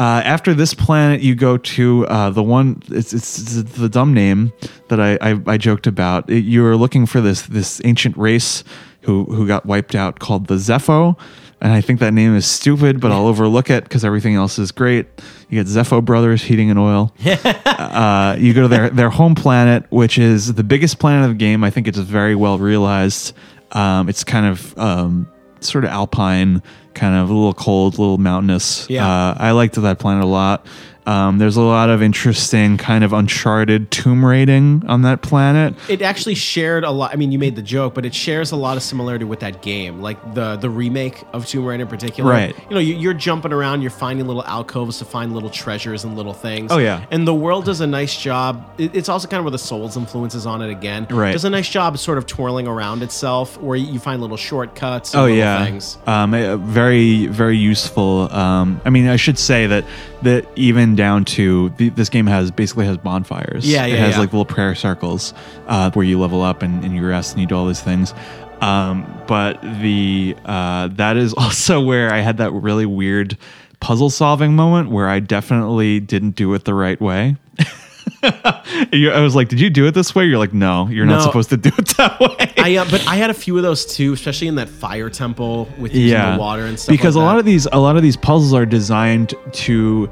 Speaker 2: Uh, after this planet, you go to uh, the one. It's, it's, it's the dumb name that I, I, I joked about. It- you were looking for this this ancient race who who got wiped out called the Zeffo, and I think that name is stupid, but I'll *laughs* overlook it because everything else is great. You get Zeffo Brothers Heating and Oil. *laughs* uh, you go to their their home planet, which is the biggest planet of the game. I think it's very well realized. Um, it's kind of um, sort of alpine, kind of a little cold, a little mountainous.
Speaker 1: Yeah.
Speaker 2: Uh, I liked that planet a lot. Um, there's a lot of interesting kind of uncharted tomb raiding on that planet.
Speaker 1: it actually shared a lot. I mean, you made the joke, but it shares a lot of similarity with that game, like the the remake of Tomb Raider in particular.
Speaker 2: Right.
Speaker 1: You know, you, you're jumping around, you're finding little alcoves to find little treasures and little things.
Speaker 2: Oh, yeah.
Speaker 1: And the world does a nice job. It- it's also kind of where the Souls influences on it again.
Speaker 2: Right.
Speaker 1: Does a nice job sort of twirling around itself, where you find little shortcuts. And
Speaker 2: Oh
Speaker 1: little
Speaker 2: yeah,
Speaker 1: Things.
Speaker 2: um, very very useful. Um, I mean, I should say that that even down to the, this game has basically has bonfires.
Speaker 1: Yeah,
Speaker 2: it has
Speaker 1: yeah.
Speaker 2: like little prayer circles uh, where you level up and, and you rest and you do all these things. Um, but the uh, that is *laughs* also where I had that really weird puzzle solving moment where I definitely didn't do it the right way. *laughs* I was like, "Did you do it this way?" You're like, "No, you're not supposed to do it *laughs* that way."
Speaker 1: I uh, but I had a few of those too, especially in that fire temple with using the water and stuff.
Speaker 2: because
Speaker 1: like
Speaker 2: a lot of these a lot of these puzzles are designed to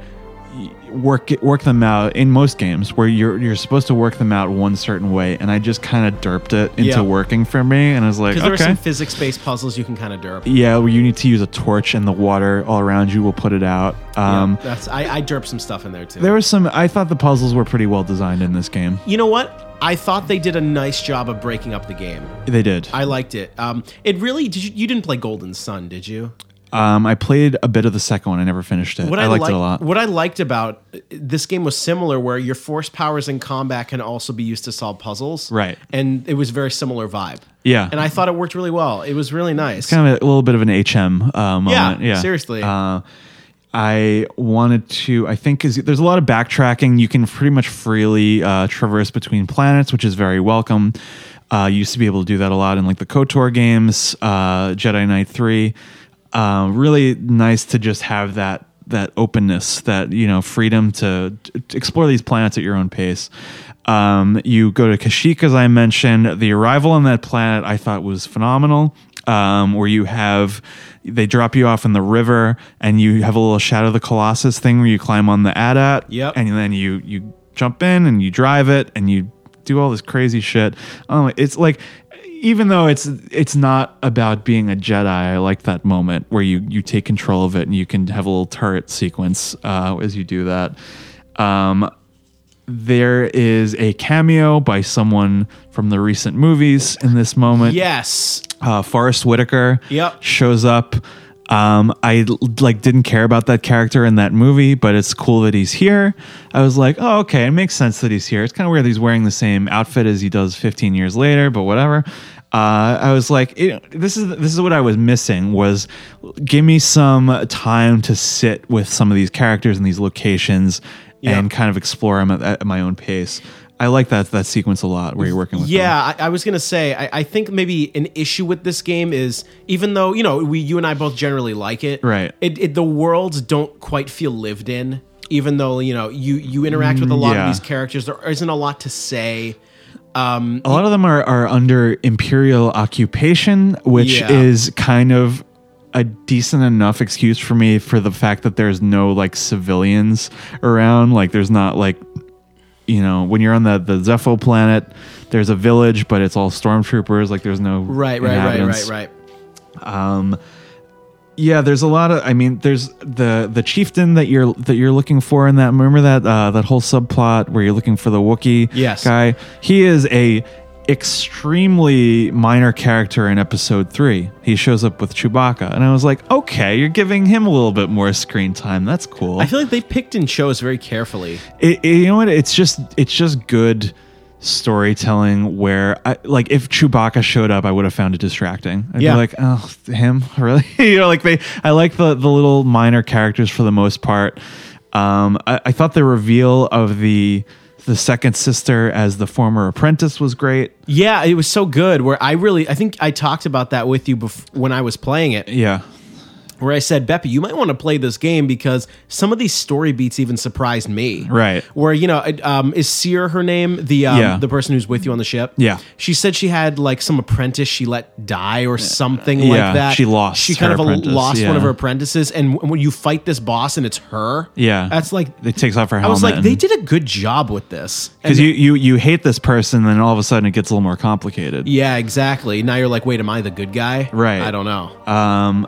Speaker 2: work work them out in most games where you're you're supposed to work them out one certain way and I just kind of derped it into
Speaker 1: Yeah.
Speaker 2: working for me and I was like
Speaker 1: because there are some physics-based puzzles you can kind of derp.
Speaker 2: yeah where you need to use a torch and the water all around you will put it out um
Speaker 1: yeah, that's I, I derp some stuff in there too.
Speaker 2: there was some I thought the puzzles were pretty well designed in this game
Speaker 1: You know what? I thought they did a nice job of breaking up the game.
Speaker 2: they did
Speaker 1: I liked it. Um, it really did. You, you didn't play Golden Sun, did you?
Speaker 2: Um I played a bit of the second one I never finished it
Speaker 1: What
Speaker 2: I,
Speaker 1: I,
Speaker 2: liked
Speaker 1: liked,
Speaker 2: it a lot
Speaker 1: What I liked about uh, this game was similar, where your force powers in combat can also be used to solve puzzles.
Speaker 2: Right.
Speaker 1: And it was very similar vibe.
Speaker 2: yeah
Speaker 1: And I thought it worked really well. It was really nice.
Speaker 2: kind of a little bit of an HM uh, moment.
Speaker 1: Yeah,
Speaker 2: Yeah,
Speaker 1: seriously.
Speaker 2: Uh, I wanted to. I think 'cause there's a lot of backtracking. You can pretty much freely uh, traverse between planets, which is very welcome. Uh, you used to be able to do that a lot in like the Kotor games, uh, Jedi Knight Three. Uh, really nice to just have that that openness, that you know, freedom to, to explore these planets at your own pace. Um, you go to Kashyyyk, as I mentioned. The arrival on that planet I thought was phenomenal. Um, where you have they drop you off in the river, and you have a little Shadow of the Colossus thing where you climb on the AT-AT,
Speaker 1: Yep.
Speaker 2: and then you you jump in and you drive it and you do all this crazy shit. Um, it's like even though it's it's not about being a Jedi, I like that moment where you you take control of it and you can have a little turret sequence uh, as you do that. Um, there is a cameo by someone from the recent movies in this moment.
Speaker 1: Yes.
Speaker 2: Uh, Forest Whitaker
Speaker 1: Yep.
Speaker 2: shows up. Um, I like didn't care about that character in that movie, but it's cool that he's here. I was like, oh, okay, it makes sense that he's here. It's kind of weird that he's wearing the same outfit as he does 15 years later, but whatever. Uh, I was like, it, this is this is what I was missing was give me some time to sit with some of these characters and these locations
Speaker 1: Yeah.
Speaker 2: and kind of explore them at, at my own pace. I like that that sequence a lot where you're working with.
Speaker 1: Yeah, I, I was gonna say. I, I think maybe an issue with this game is even though you know we, you and I both generally like it,
Speaker 2: Right.
Speaker 1: It, it the worlds don't quite feel lived in. Even though you know you you interact with a lot
Speaker 2: yeah.
Speaker 1: of these characters, there isn't a lot to say.
Speaker 2: Um, a lot of them are, are under imperial occupation, which
Speaker 1: Yeah.
Speaker 2: is kind of a decent enough excuse for me for the fact that there's no like civilians around. Like there's not like you know when you're on the the Zeffo planet, there's a village, but it's all stormtroopers. Like there's no
Speaker 1: Right, right, right, right, right.
Speaker 2: Yeah, there's a lot of. I mean, there's the the chieftain that you're that you're looking for in that. Remember that uh, that whole subplot where you're looking for the Wookiee
Speaker 1: Yes.
Speaker 2: guy. He is a extremely minor character in Episode Three. He shows up with Chewbacca, and I was like, okay, you're giving him a little bit more screen time. That's cool.
Speaker 1: I feel like they picked and chose very carefully.
Speaker 2: It, it- you know what? It's just it's just good storytelling where I like if Chewbacca showed up, I would have found it distracting. I'd
Speaker 1: Yeah.
Speaker 2: be like, oh, him *laughs* really? *laughs* you know, like they. I like the the little minor characters for the most part. Um, I, I thought the reveal of the the second sister as the former apprentice was great.
Speaker 1: Yeah, it was so good. Where I really, I think I talked about that with you bef- when I was playing it.
Speaker 2: Yeah,
Speaker 1: where I said, Beppy, you might want to play this game because some of these story beats even surprised me.
Speaker 2: Right.
Speaker 1: Where you know, um, is Cere her name? The um,
Speaker 2: Yeah.
Speaker 1: the person who's with you on the ship.
Speaker 2: Yeah.
Speaker 1: She said she had like some apprentice she let die or something
Speaker 2: Yeah,
Speaker 1: like that.
Speaker 2: she lost
Speaker 1: She kind
Speaker 2: her
Speaker 1: of
Speaker 2: apprentice,
Speaker 1: lost one of her apprentices, and when you fight this boss and it's her.
Speaker 2: yeah.
Speaker 1: That's like.
Speaker 2: it takes off her
Speaker 1: I was like, they did a good job with this.
Speaker 2: because you, you you hate this person, then all of a sudden it gets a little more complicated.
Speaker 1: yeah, exactly. Now you're like, wait, am I the good guy?
Speaker 2: Right.
Speaker 1: I don't know.
Speaker 2: Um,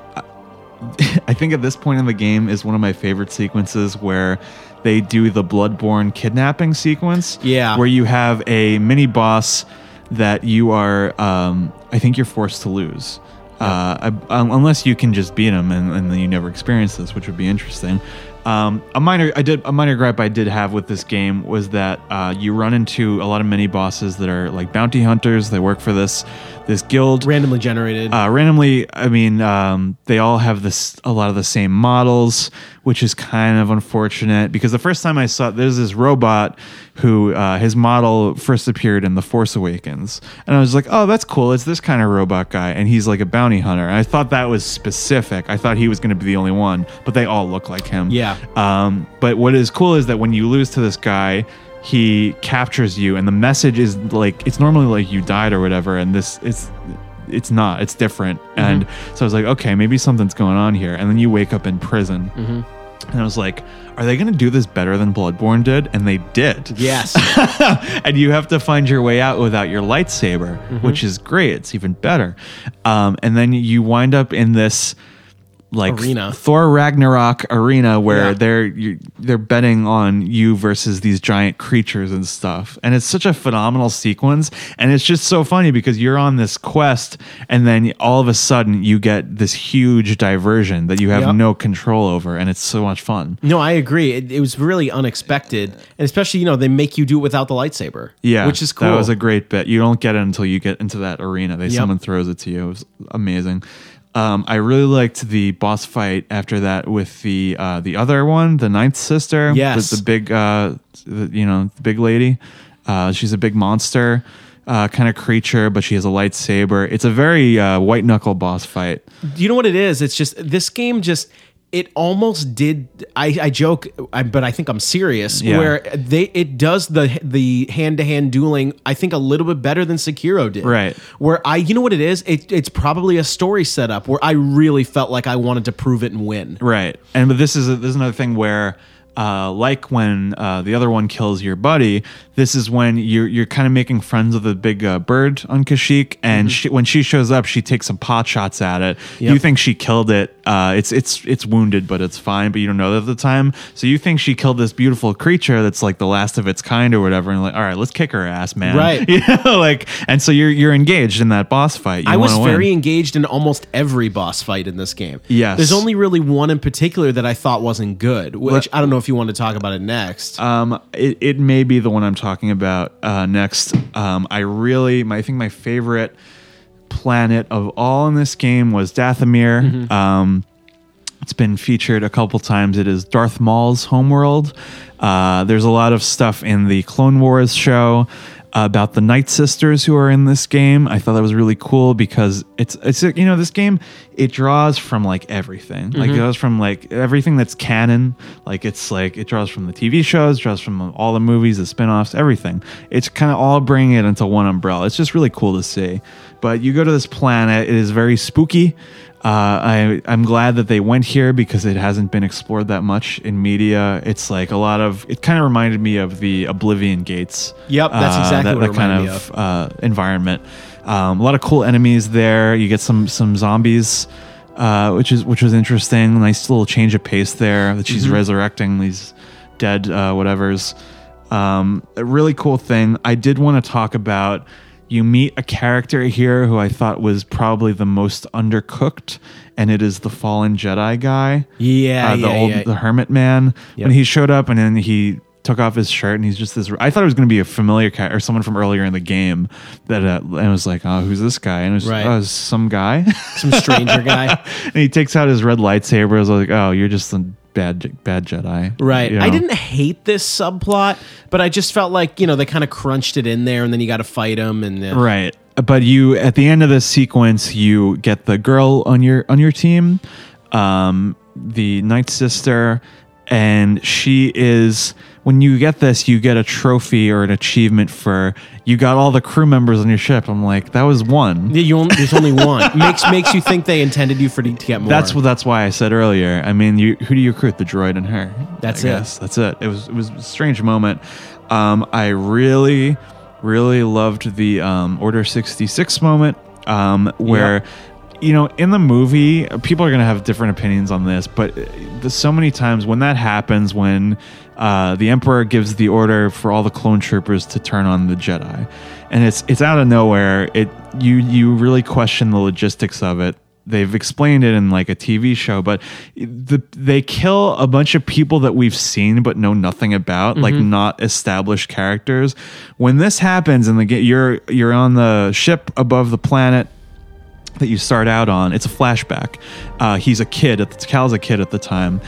Speaker 2: *laughs* I think at this point in the game is one of my favorite sequences where they do the Bloodborne kidnapping sequence.
Speaker 1: Yeah.
Speaker 2: Where you have a mini boss that you are, um, I think you're forced to lose. Uh, un- unless you can just beat him and, and then you never experience this, which would be interesting. Um, a minor, I did a minor gripe I did have with this game was that uh, you run into a lot of mini bosses that are like bounty hunters. They work for this this guild.
Speaker 1: Randomly generated.
Speaker 2: uh, randomly i mean um, they all have this a lot of the same models which is kind of unfortunate because the first time i saw there's this robot who uh, his model first appeared in the force awakens. And i was like oh that's cool. It's this kind of robot guy and he's like a bounty hunter. And i thought that was specific. I thought he was going to be the only one but they all look like him.
Speaker 1: Yeah.
Speaker 2: um, but what is cool is that when you lose to this guy, he captures you, and the message is like it's normally like you died or whatever, and this it's it's not. It's different. And so I was like, okay, maybe something's going on here. And then you wake up in prison, and I was like, are they going to do this better than Bloodborne did? And they did.
Speaker 1: yes. *laughs*
Speaker 2: and you have to find your way out without your lightsaber,
Speaker 1: Mm-hmm.
Speaker 2: which is great. It's even better. Um, and then you wind up in this like
Speaker 1: Arena.
Speaker 2: Thor Ragnarok arena where
Speaker 1: Yeah.
Speaker 2: they're you, they're betting on you versus these giant creatures and stuff. And it's such a phenomenal sequence and it's just so funny because you're on this quest and then all of a sudden you get this huge diversion that you have
Speaker 1: Yep.
Speaker 2: no control over and it's so much fun.
Speaker 1: No, I agree. It, it was really unexpected, and especially you know they make you do it without the lightsaber.
Speaker 2: Yeah,
Speaker 1: which is cool.
Speaker 2: That was a great bit. You don't get it until you get into that arena. They someone throws it to you. It was amazing. Um, I really liked the boss fight after that with the uh, the other one, the ninth sister.
Speaker 1: Yes.
Speaker 2: the, the big, uh, the, you know, the big lady. Uh, she's a big monster. Uh, kind of creature, but she has a lightsaber. It's a very uh, white knuckle boss fight.
Speaker 1: you know what it is? It's just this game just it almost did. I, I joke, I, but I think I'm serious.
Speaker 2: Yeah.
Speaker 1: Where they it does the the hand to hand dueling. I think a little bit better than Sekiro did.
Speaker 2: Right.
Speaker 1: Where I, you know what it is? It, it's probably a story setup where I really felt like I wanted to prove it and win.
Speaker 2: Right. And but this is a, this is another thing where uh, like when uh, the other one kills your buddy, this is when you're you're kind of making friends with the big uh, bird on Kashyyyk, and she, when she shows up, she takes some pot shots at it.
Speaker 1: Mm-hmm. Yep.
Speaker 2: You think she killed it. Uh, it's it's it's wounded, but it's fine. But you don't know that at the time, so you think she killed this beautiful creature that's like the last of its kind or whatever. And like, all right, let's kick her ass, man.
Speaker 1: Right. *laughs*
Speaker 2: You know, like, and so you're you're engaged in that boss fight. You
Speaker 1: I was
Speaker 2: wanna win.
Speaker 1: very engaged in almost every boss fight in this game.
Speaker 2: Yes.
Speaker 1: There's only really one in particular that I thought wasn't good, which I don't know if you want to talk about it next.
Speaker 2: Um, it, it may be the one I'm talking about uh, next. Um, I really, my, I think my favorite planet of all in this game was Dathomir.
Speaker 1: Mm-hmm.
Speaker 2: Um, it's been featured a couple times. It is Darth Maul's homeworld. Uh, there's a lot of stuff in the Clone Wars show about the Night Sisters who are in this game. I thought that was really cool because it's it's you know this game it draws from like everything. Like it mm-hmm. draws from like everything that's canon. Like it's like it draws from the TV shows, draws from all the movies, the spin-offs, everything. It's kind of all bringing it into one umbrella. It's just really cool to see. But you go to this planet, it is very spooky. Uh, I I'm glad that they went here because it hasn't been explored that much in media. It's like a lot of. It kind of reminded me of the Oblivion Gates.
Speaker 1: Yep, that's
Speaker 2: uh,
Speaker 1: exactly
Speaker 2: that,
Speaker 1: what it
Speaker 2: that kind of
Speaker 1: me
Speaker 2: uh, environment. Um, a lot of cool enemies there. You get some some zombies, uh, which is which was interesting. Nice little change of pace there. That
Speaker 1: Mm-hmm.
Speaker 2: she's resurrecting these dead uh, whatevers. Um, a really cool thing. I did want to talk about. You meet a character here who I thought was probably the most undercooked, and it is the fallen Jedi guy
Speaker 1: yeah,
Speaker 2: uh, the
Speaker 1: yeah,
Speaker 2: old
Speaker 1: yeah.
Speaker 2: the hermit man
Speaker 1: Yep.
Speaker 2: when he showed up and then he took off his shirt and he's just this i thought it was going to be a familiar character or someone from earlier in the game that uh, and I was like oh who's this guy and it was,
Speaker 1: Right.
Speaker 2: oh, some guy
Speaker 1: Some stranger guy. *laughs*
Speaker 2: and he takes out his red lightsaber I was like oh you're just a bad bad jedi.
Speaker 1: Right.
Speaker 2: You
Speaker 1: I didn't hate this subplot, but I just felt like, you know, they kind of crunched it in there and then you got to fight them, and uh,
Speaker 2: right. But you at the end of this sequence you get the girl on your on your team um the night sister and she is when you get this you get a trophy or an achievement for you got all the crew members on your ship i'm like that was one
Speaker 1: Yeah, you only, there's only one. *laughs* makes makes you think they intended you for to get more.
Speaker 2: that's what that's why i said earlier i mean you who do you recruit the droid and her
Speaker 1: That's
Speaker 2: I
Speaker 1: it.
Speaker 2: guess. that's it it was it was a strange moment um i really really loved the um order 66 moment um where you know in the movie people are going to have different opinions on this but uh, so many times when that happens when uh, the emperor gives the order for all the clone troopers to turn on the jedi and it's it's out of nowhere it you you really question the logistics of it they've explained it in like a TV show, but the, they kill a bunch of people that we've seen but know nothing about, like not established characters. When this happens and the you're you're on the ship above the planet that you start out on, it's a flashback. Uh, he's a kid at the Cal's a kid at the time.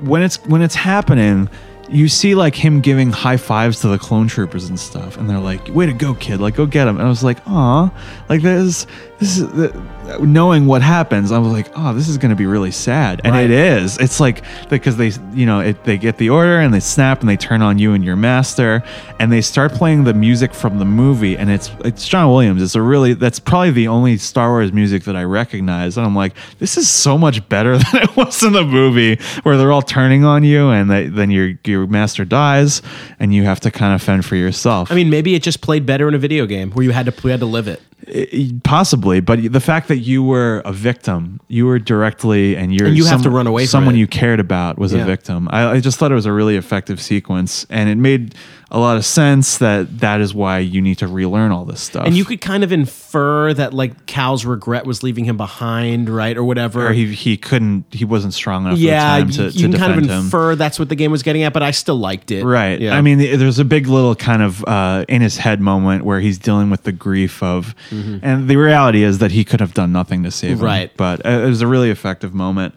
Speaker 2: When it's when it's happening, you see like him giving high fives to the clone troopers and stuff, and they're like, "Way to go, kid! Like, go get him!" And I was like, "Aw, like this, this is the, knowing what happens." I was like, "Oh, this is going to be really sad," and
Speaker 1: Right.
Speaker 2: it is. It's like because they, you know, it, they get the order and they snap and they turn on you and your master, and they start playing the music from the movie, and it's it's John Williams. It's a really that's probably the only Star Wars music that I recognize, and I'm like, this is so much better *laughs* than it was in the movie, where they're all turning on you, and they, then your your master dies, and you have to kind of fend for yourself.
Speaker 1: I mean, maybe it just played better in a video game where you had to we had to live it.
Speaker 2: It- possibly, but the fact that you were a victim, you were directly, and you're
Speaker 1: And you have to run away from
Speaker 2: Someone you cared about was
Speaker 1: Yeah.
Speaker 2: a victim. I, I just thought it was a really effective sequence, and it made a lot of sense that that is why you need to relearn all this stuff.
Speaker 1: And you could kind of infer that like Cal's regret was leaving him behind, right, or whatever.
Speaker 2: or he he couldn't, he wasn't strong enough.
Speaker 1: yeah,
Speaker 2: at the time
Speaker 1: you,
Speaker 2: to,
Speaker 1: you
Speaker 2: to
Speaker 1: can kind of
Speaker 2: defend him.
Speaker 1: infer that's what the game was getting at, but I still liked it.
Speaker 2: Right.
Speaker 1: Yeah.
Speaker 2: I mean, there's a big little kind of uh, in his head moment where he's dealing with the grief of, and the reality is that he could have done nothing to save him.
Speaker 1: Mm-hmm. Right.
Speaker 2: But uh, it was a really effective moment.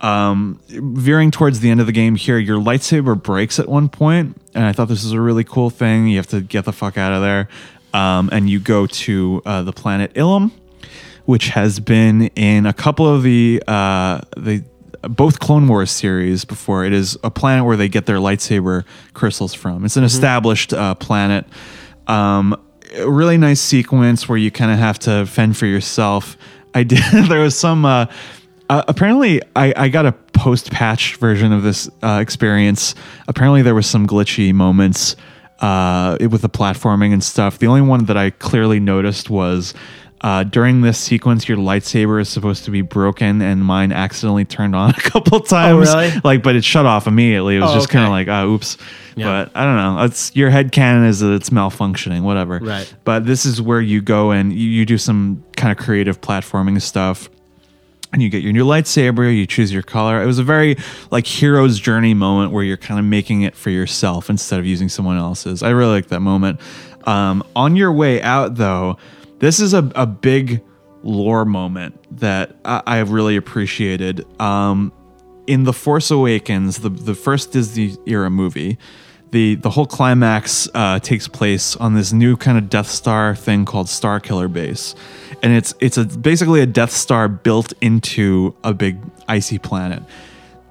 Speaker 2: Um, veering towards the end of the game here, your lightsaber breaks at one point, and I thought this was a really cool thing. You have to get the fuck out of there, um, and you go to uh, the planet Ilum, which has been in a couple of the uh, the both Clone Wars series before. It is a planet where they get their lightsaber crystals from. It's an established uh, planet. Um, really nice sequence where you kind of have to fend for yourself. I did. *laughs* there was some. Uh, uh, apparently, I, I got a post patch version of this uh, experience. Apparently, there was some glitchy moments uh, with the platforming and stuff. The only one that I clearly noticed was uh, during this sequence, your lightsaber is supposed to be broken, and mine accidentally turned on *laughs* a couple times.
Speaker 1: really?
Speaker 2: Like, but it shut off immediately. It was
Speaker 1: Oh,
Speaker 2: just kind of like, ah, oops.
Speaker 1: Yeah.
Speaker 2: But I don't know. It's your head canon is that it's malfunctioning, whatever.
Speaker 1: Right.
Speaker 2: But this is where you go and you, you do some kind of creative platforming stuff and you get your new lightsaber you choose your color. It was a very like hero's journey moment where you're kind of making it for yourself instead of using someone else's. I really like that moment. Um, on your way out though this is a, a big lore moment that i, really appreciated. Um, in the force awakens the, the first disney era movie the the whole climax uh, takes place on this new kind of Death Star thing called Star Killer Base, and it's it's a, basically a Death Star built into a big icy planet.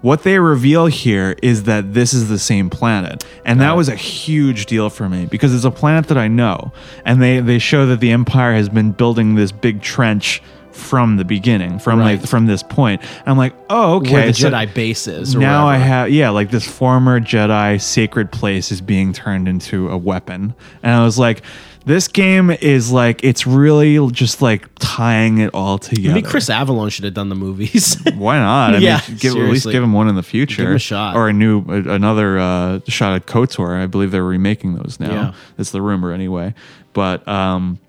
Speaker 2: What they reveal here is that this is the same planet, and that was a huge deal for me because it's a planet that I know, and they they show that the Empire has been building this big trench from the beginning, from
Speaker 1: Right.
Speaker 2: like from this point. And I'm like, oh okay,
Speaker 1: Where the
Speaker 2: so-
Speaker 1: Jedi base is. or
Speaker 2: now I have yeah, like this former Jedi sacred place is being turned into a weapon, and I was like, this game is like it's really just like tying it all together.
Speaker 1: Maybe Chris Avellone should have done the movies. *laughs*
Speaker 2: Why not? I
Speaker 1: Yeah,
Speaker 2: mean, give, at least give him one in the future.
Speaker 1: Give him a shot.
Speaker 2: or a new a- another uh, shot at Kotor. I believe they're remaking those now.
Speaker 1: Yeah.
Speaker 2: That's the rumor anyway. But um,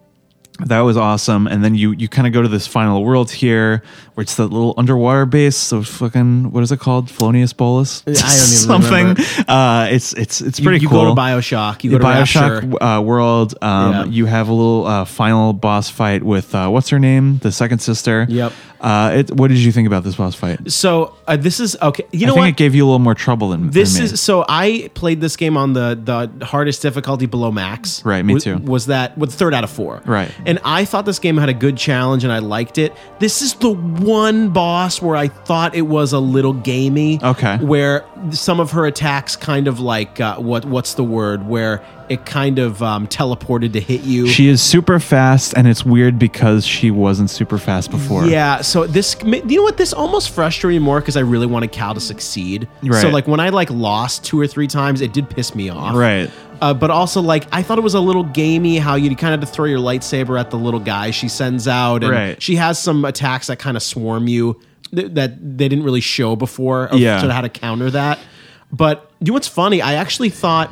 Speaker 2: that was awesome. And then you you kind of go to this final world here, where it's that little underwater base. So fucking what is it called? Felonious Bolus.
Speaker 1: I don't even *laughs*
Speaker 2: something.
Speaker 1: remember.
Speaker 2: Uh, it's it's it's
Speaker 1: you,
Speaker 2: pretty
Speaker 1: you
Speaker 2: cool.
Speaker 1: go to Bioshock. You
Speaker 2: the
Speaker 1: go to
Speaker 2: Bioshock uh, world. Um,
Speaker 1: Yeah.
Speaker 2: You have a little uh, final boss fight with uh, what's her name, the second sister.
Speaker 1: Yep.
Speaker 2: Uh, it, what did you think about this boss fight?
Speaker 1: So uh, this is okay. You know
Speaker 2: I think
Speaker 1: what?
Speaker 2: it gave you a little more trouble than
Speaker 1: This
Speaker 2: than me.
Speaker 1: is so I played this game on the the hardest difficulty below max.
Speaker 2: Right, me
Speaker 1: Was-
Speaker 2: too.
Speaker 1: Was that with third out of four?
Speaker 2: Right.
Speaker 1: And I thought this game had a good challenge and I liked it. This is the one boss where I thought it was a little gamey.
Speaker 2: Okay.
Speaker 1: Where some of her attacks kind of like uh, what what's the word where it kind of um, teleported to hit you.
Speaker 2: She is super fast, and it's weird because she wasn't super fast before.
Speaker 1: Yeah, so this, you know what? This almost frustrated me more because I really wanted Cal to succeed.
Speaker 2: Right.
Speaker 1: So like when I like lost two or three times, it did piss me off.
Speaker 2: Right.
Speaker 1: Uh, but also like I thought it was a little gamey how you kind of to throw your lightsaber at the little guy she sends out, and
Speaker 2: Right.
Speaker 1: she has some attacks that kind of swarm you th- that they didn't really show before. Of
Speaker 2: Yeah.
Speaker 1: sort of how to counter that. But you know what's funny? I actually thought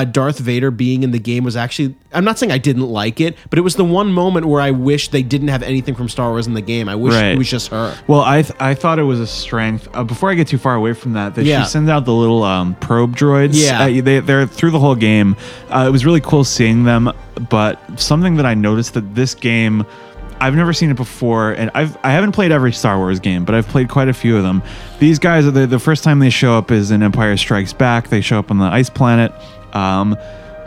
Speaker 1: uh, Darth Vader being in the game was actually. I'm not saying I didn't like it, but it was the one moment where I wish they didn't have anything from Star Wars in the game. I wish
Speaker 2: Right.
Speaker 1: it was just her.
Speaker 2: Well, I th- I thought it was a strength. Uh, before I get too far away from that, that
Speaker 1: Yeah.
Speaker 2: she sends out the little um, probe droids.
Speaker 1: Yeah.
Speaker 2: uh, they, they're through the whole game. Uh, it was really cool seeing them. But something that I noticed that this game, I've never seen it before, and I've I haven't played every Star Wars game, but I've played quite a few of them. These guys are the, the first time they show up is in Empire Strikes Back. They show up on the ice planet. Um,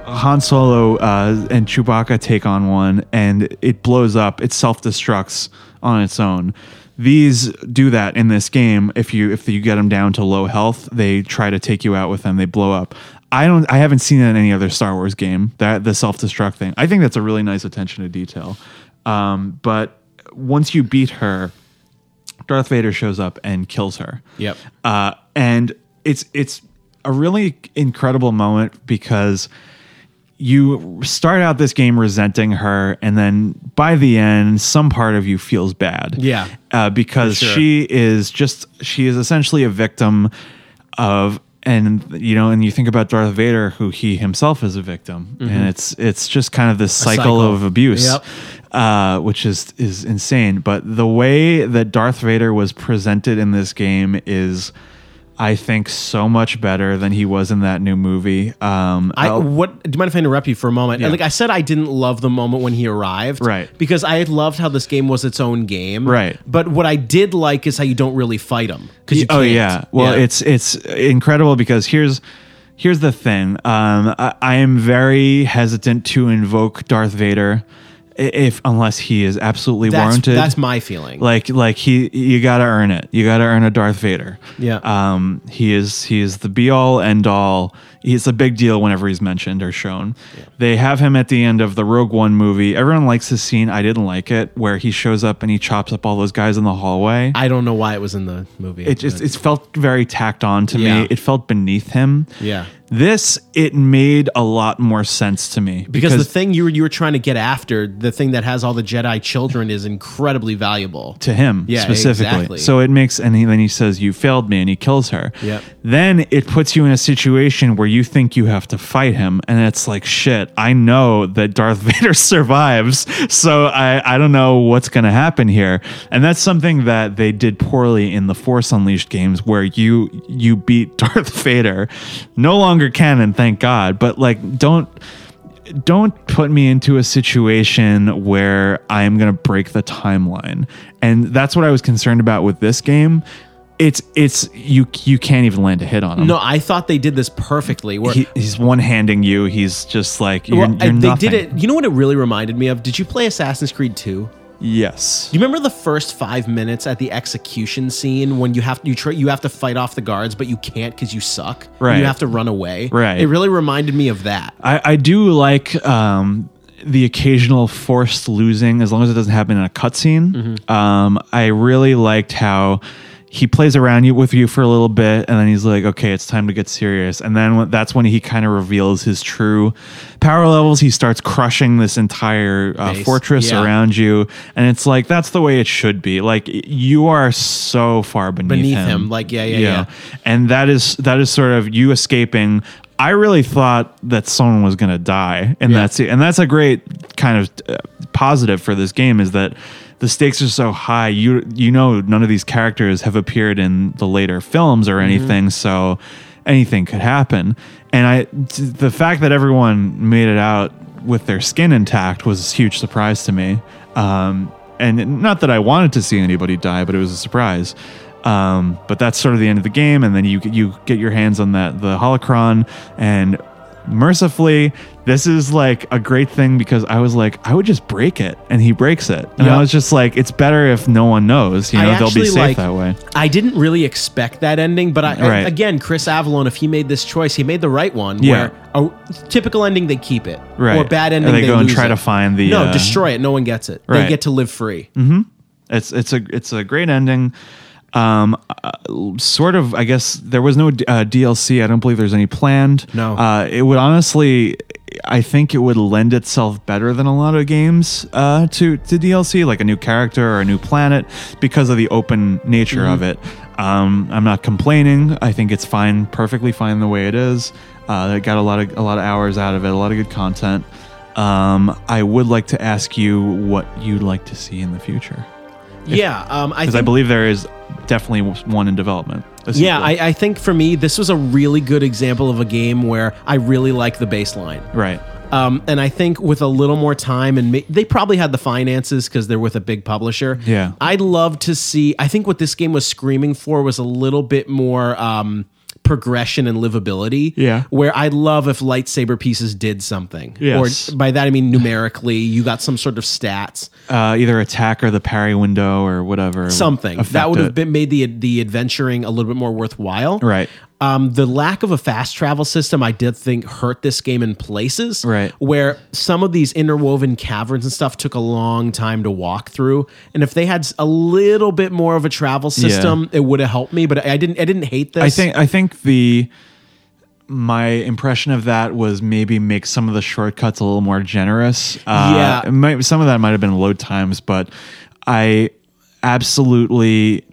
Speaker 2: Han Solo uh, and Chewbacca take on one, and it blows up. It self destructs on its own. These do that in this game. If you if you get them down to low health, they try to take you out with them. They blow up. I don't. I haven't seen that in any other Star Wars game. That the self destruct thing. I think that's a really nice attention to detail. Um, but once you beat her, Darth Vader shows up and kills her.
Speaker 1: Yep.
Speaker 2: Uh, and it's it's a really incredible moment because you start out this game resenting her, and then by the end, some part of you feels bad.
Speaker 1: Yeah.
Speaker 2: uh, because
Speaker 1: sure.
Speaker 2: she is just she is essentially a victim of. And you know, and you think about Darth Vader, who he himself is a victim, and it's it's just kind of this cycle,
Speaker 1: cycle.
Speaker 2: of abuse
Speaker 1: Yep.
Speaker 2: uh, which is is insane. But the way that Darth Vader was presented in this game is, I think, so much better than he was in that new movie. Um,
Speaker 1: I
Speaker 2: I'll-
Speaker 1: what do you mind if I interrupt you for a moment?
Speaker 2: Yeah.
Speaker 1: Like I said, I didn't love the moment when he arrived,
Speaker 2: Right.
Speaker 1: Because I loved how this game was its own game,
Speaker 2: Right.
Speaker 1: But what I did like is how you don't really fight him because
Speaker 2: oh
Speaker 1: can't.
Speaker 2: yeah. Well, it's it's incredible because here's here's the thing. Um, I, I am very hesitant to invoke Darth Vader if unless he is absolutely
Speaker 1: that's
Speaker 2: warranted.
Speaker 1: that's my feeling.
Speaker 2: like like he you got to earn it. You got to earn a Darth Vader.
Speaker 1: Yeah.
Speaker 2: Um he is he is the be all end all It's a big deal whenever he's mentioned or shown. They have him at the end of the Rogue One movie. Everyone likes this scene. I didn't like it where he shows up and he chops up all those guys in the hallway.
Speaker 1: I don't know why it was in the movie.
Speaker 2: it just it felt very tacked on to
Speaker 1: Yeah.
Speaker 2: me. It felt beneath him.
Speaker 1: yeah.
Speaker 2: This it made a lot more sense to me
Speaker 1: Because, the thing you were you were trying to get after, the thing that has all the Jedi children, is incredibly valuable.
Speaker 2: to him
Speaker 1: Yeah,
Speaker 2: specifically.
Speaker 1: exactly.
Speaker 2: So it makes and he, then he says you failed me and he kills her.
Speaker 1: Yep.
Speaker 2: Then it puts you in a situation where you think you have to fight him and it's like shit. I know that Darth *laughs* Vader survives, so I I don't know what's to happen here. And that's something that they did poorly in the Force Unleashed games where you you beat *laughs* Darth Vader. No longer canon, thank God, but like don't don't put me into a situation where I am going to break the timeline. And that's what I was concerned about with this game. It's it's you you can't even land a hit on him.
Speaker 1: No, I thought they did this perfectly. Where
Speaker 2: He, he's one handing you. He's just like you're,
Speaker 1: well,
Speaker 2: you're
Speaker 1: I- they
Speaker 2: nothing.
Speaker 1: did it. You know what it really reminded me of? Did you play Assassin's Creed 2?
Speaker 2: Yes.
Speaker 1: Do you remember the first five minutes at the execution scene when you have you try you have to fight off the guards, but you can't because you suck.
Speaker 2: Right.
Speaker 1: You have to run away.
Speaker 2: Right.
Speaker 1: It really reminded me of that.
Speaker 2: I, I do like um, the occasional forced losing as long as it doesn't happen in a cutscene.
Speaker 1: Mm-hmm.
Speaker 2: Um, I really liked how he plays around you with you for a little bit and then he's like, okay, it's time to get serious. And then when, that's when he kind of reveals his true power levels. He starts crushing this entire uh, fortress
Speaker 1: Yeah.
Speaker 2: around you. And it's like, that's the way it should be. Like, you are so far beneath,
Speaker 1: Beneath
Speaker 2: him.
Speaker 1: him. Like, yeah, yeah, yeah.
Speaker 2: And that is that is sort of you escaping. I really thought that someone was going to die, and
Speaker 1: Yeah.
Speaker 2: that's it. And that's a great kind of uh, positive for this game is that the stakes are so high. You you know none of these characters have appeared in the later films or anything, so anything could happen. And I the fact that everyone made it out with their skin intact was a huge surprise to me. Um, and not that I wanted to see anybody die, but it was a surprise. Um, but that's sort of the end of the game, and then you you get your hands on that the holocron, and mercifully, this is like a great thing because I was like, I would just break it, and he breaks it, and
Speaker 1: Yeah.
Speaker 2: I was just like, it's better if no one knows, you
Speaker 1: I
Speaker 2: know, they'll be
Speaker 1: actually
Speaker 2: safe
Speaker 1: like-
Speaker 2: that way.
Speaker 1: I didn't really expect that ending, but I, I- again, Chris Avellone, if he made this choice, he made the right one.
Speaker 2: Yeah.
Speaker 1: Where a typical ending, they keep it,
Speaker 2: Right.
Speaker 1: Or bad
Speaker 2: And
Speaker 1: ending,
Speaker 2: they
Speaker 1: they,
Speaker 2: go and try
Speaker 1: it.
Speaker 2: to find the,
Speaker 1: no,
Speaker 2: uh,
Speaker 1: destroy it. No one gets it.
Speaker 2: Right.
Speaker 1: They get to live free. Hmm.
Speaker 2: It's it's a it's a great ending. Um, uh, sort of. I guess there was no uh, DLC. I don't believe there's any planned.
Speaker 1: No.
Speaker 2: Uh, it would honestly. I think it would lend itself better than a lot of games uh, to to DLC, like a new character or a new planet, because of the open nature of it. Um, I'm not complaining. I think it's fine, perfectly fine the way it is. Uh, I got a lot of a lot of hours out of it, a lot of good content. Um, I would like to ask you what you'd like to see in the future,
Speaker 1: Yeah, um, I
Speaker 2: because I believe there is definitely one in development.
Speaker 1: Yeah. I, I think for me, this was a really good example of a game where I really like the baseline.
Speaker 2: right.
Speaker 1: Um, and I think with a little more time, and ma- they probably had the finances because they're with a big publisher.
Speaker 2: Yeah.
Speaker 1: I'd love to see. I think what this game was screaming for was a little bit more um, progression and livability.
Speaker 2: Yeah.
Speaker 1: Where I'd love if lightsaber pieces did something.
Speaker 2: Yes.
Speaker 1: Or by that I mean numerically, you got some sort of stats.
Speaker 2: Uh, either attack or the parry window or whatever.
Speaker 1: something that would have been made the the adventuring a little bit more worthwhile.
Speaker 2: Right.
Speaker 1: Um, the lack of a fast travel system, I did think hurt this game in places.
Speaker 2: Right.
Speaker 1: Where some of these interwoven caverns and stuff took a long time to walk through, and if they had a little bit more of a travel system, it would have helped me. But I didn't. I didn't hate this.
Speaker 2: I think I think the my impression of that was maybe make some of the shortcuts a little more generous. Uh,
Speaker 1: Yeah.
Speaker 2: might, some of that might have been load times, but I absolutely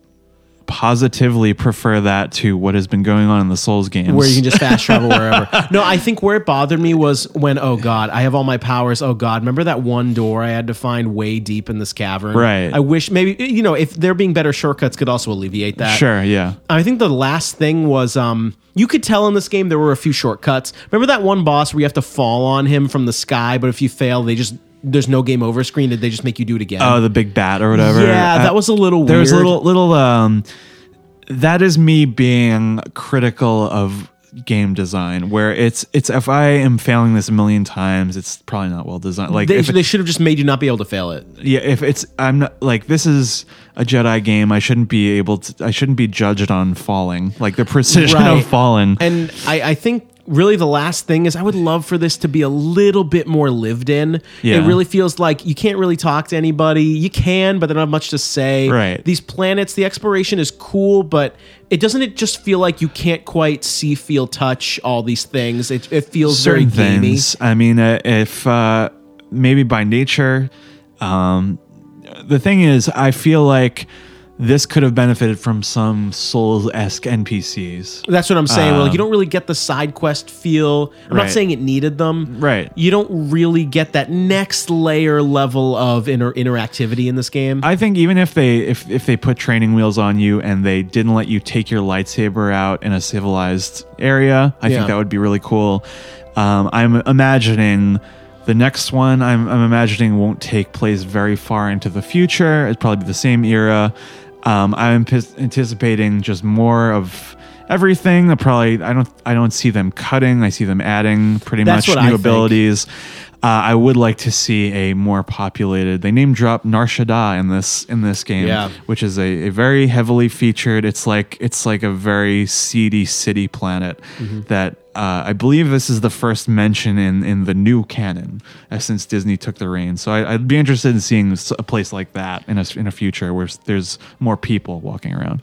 Speaker 2: positively prefer that to what has been going on in the Souls games.
Speaker 1: where you can just fast travel *laughs* wherever. No, I think where it bothered me was when, oh God, I have all my powers. Oh God, remember that one door I had to find way deep in this cavern?
Speaker 2: Right.
Speaker 1: I wish maybe, you know, if there being better shortcuts could also alleviate that.
Speaker 2: sure, yeah.
Speaker 1: I think the last thing was um you could tell in this game there were a few shortcuts. Remember that one boss where you have to fall on him from the sky, but if you fail, they just there's no game over screen. Did they just make you do it again?
Speaker 2: Oh, the big bat or whatever.
Speaker 1: Yeah,
Speaker 2: Uh,
Speaker 1: that was a little
Speaker 2: There was a little little um that is me being critical of game design where it's it's if I am failing this a million times, it's probably not well designed. Like
Speaker 1: they,
Speaker 2: it-
Speaker 1: they should have just made you not be able to fail it.
Speaker 2: yeah, if it's I'm not like this is a Jedi game, I shouldn't be able to I shouldn't be judged on falling. Like the precision
Speaker 1: Right.
Speaker 2: of falling.
Speaker 1: And I, I think really the last thing is I would love for this to be a little bit more lived in.
Speaker 2: Yeah.
Speaker 1: It really feels like you can't really talk to anybody. You can, but they don't have much to say.
Speaker 2: Right.
Speaker 1: These planets, the exploration is cool, but it doesn't it just feel like you can't quite see, feel, touch all these things. It, it feels
Speaker 2: certain
Speaker 1: very gamey.
Speaker 2: things. I mean, uh, if uh, maybe by nature, um, the thing is, I feel like this could have benefited from some Souls esque NPCs.
Speaker 1: That's what I'm saying. where, like
Speaker 2: Um,
Speaker 1: you don't really get the side quest feel. I'm not saying it needed them.
Speaker 2: Right.
Speaker 1: You don't really get that next layer level of inter- interactivity in this game.
Speaker 2: I think even if they if if they put training wheels on you and they didn't let you take your lightsaber out in a civilized area, I
Speaker 1: Yeah.
Speaker 2: think that would be really cool. Um, I'm imagining the next one. I'm, I'm imagining won't take place very far into the future. It'd probably be the same era. Um, I'm anticipating just more of everything. I probably I don't I don't see them cutting. I see them adding pretty
Speaker 1: That's
Speaker 2: much new
Speaker 1: I
Speaker 2: abilities. Uh, I would like to see a more populated. They name drop Nar Shaddaa in this in this game,
Speaker 1: Yeah.
Speaker 2: which is a, a very heavily featured. It's like it's like a very seedy city planet
Speaker 1: Mm-hmm.
Speaker 2: that uh, I believe this is the first mention in in the new canon uh, since Disney took the reins. So I, I'd be interested in seeing a place like that in a in a future where there's more people walking around.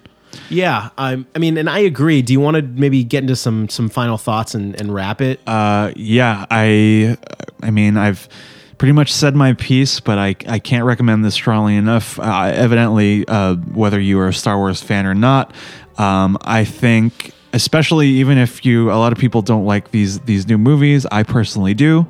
Speaker 1: Yeah, I'm, I mean, and I agree. Do you want to maybe get into some some final thoughts and, and wrap it?
Speaker 2: Uh, yeah, I, I mean, I've pretty much said my piece, but I, I can't recommend this strongly enough. Uh, evidently, uh, whether you are a Star Wars fan or not, um, I think, especially even if you, a lot of people don't like these these new movies. I personally do.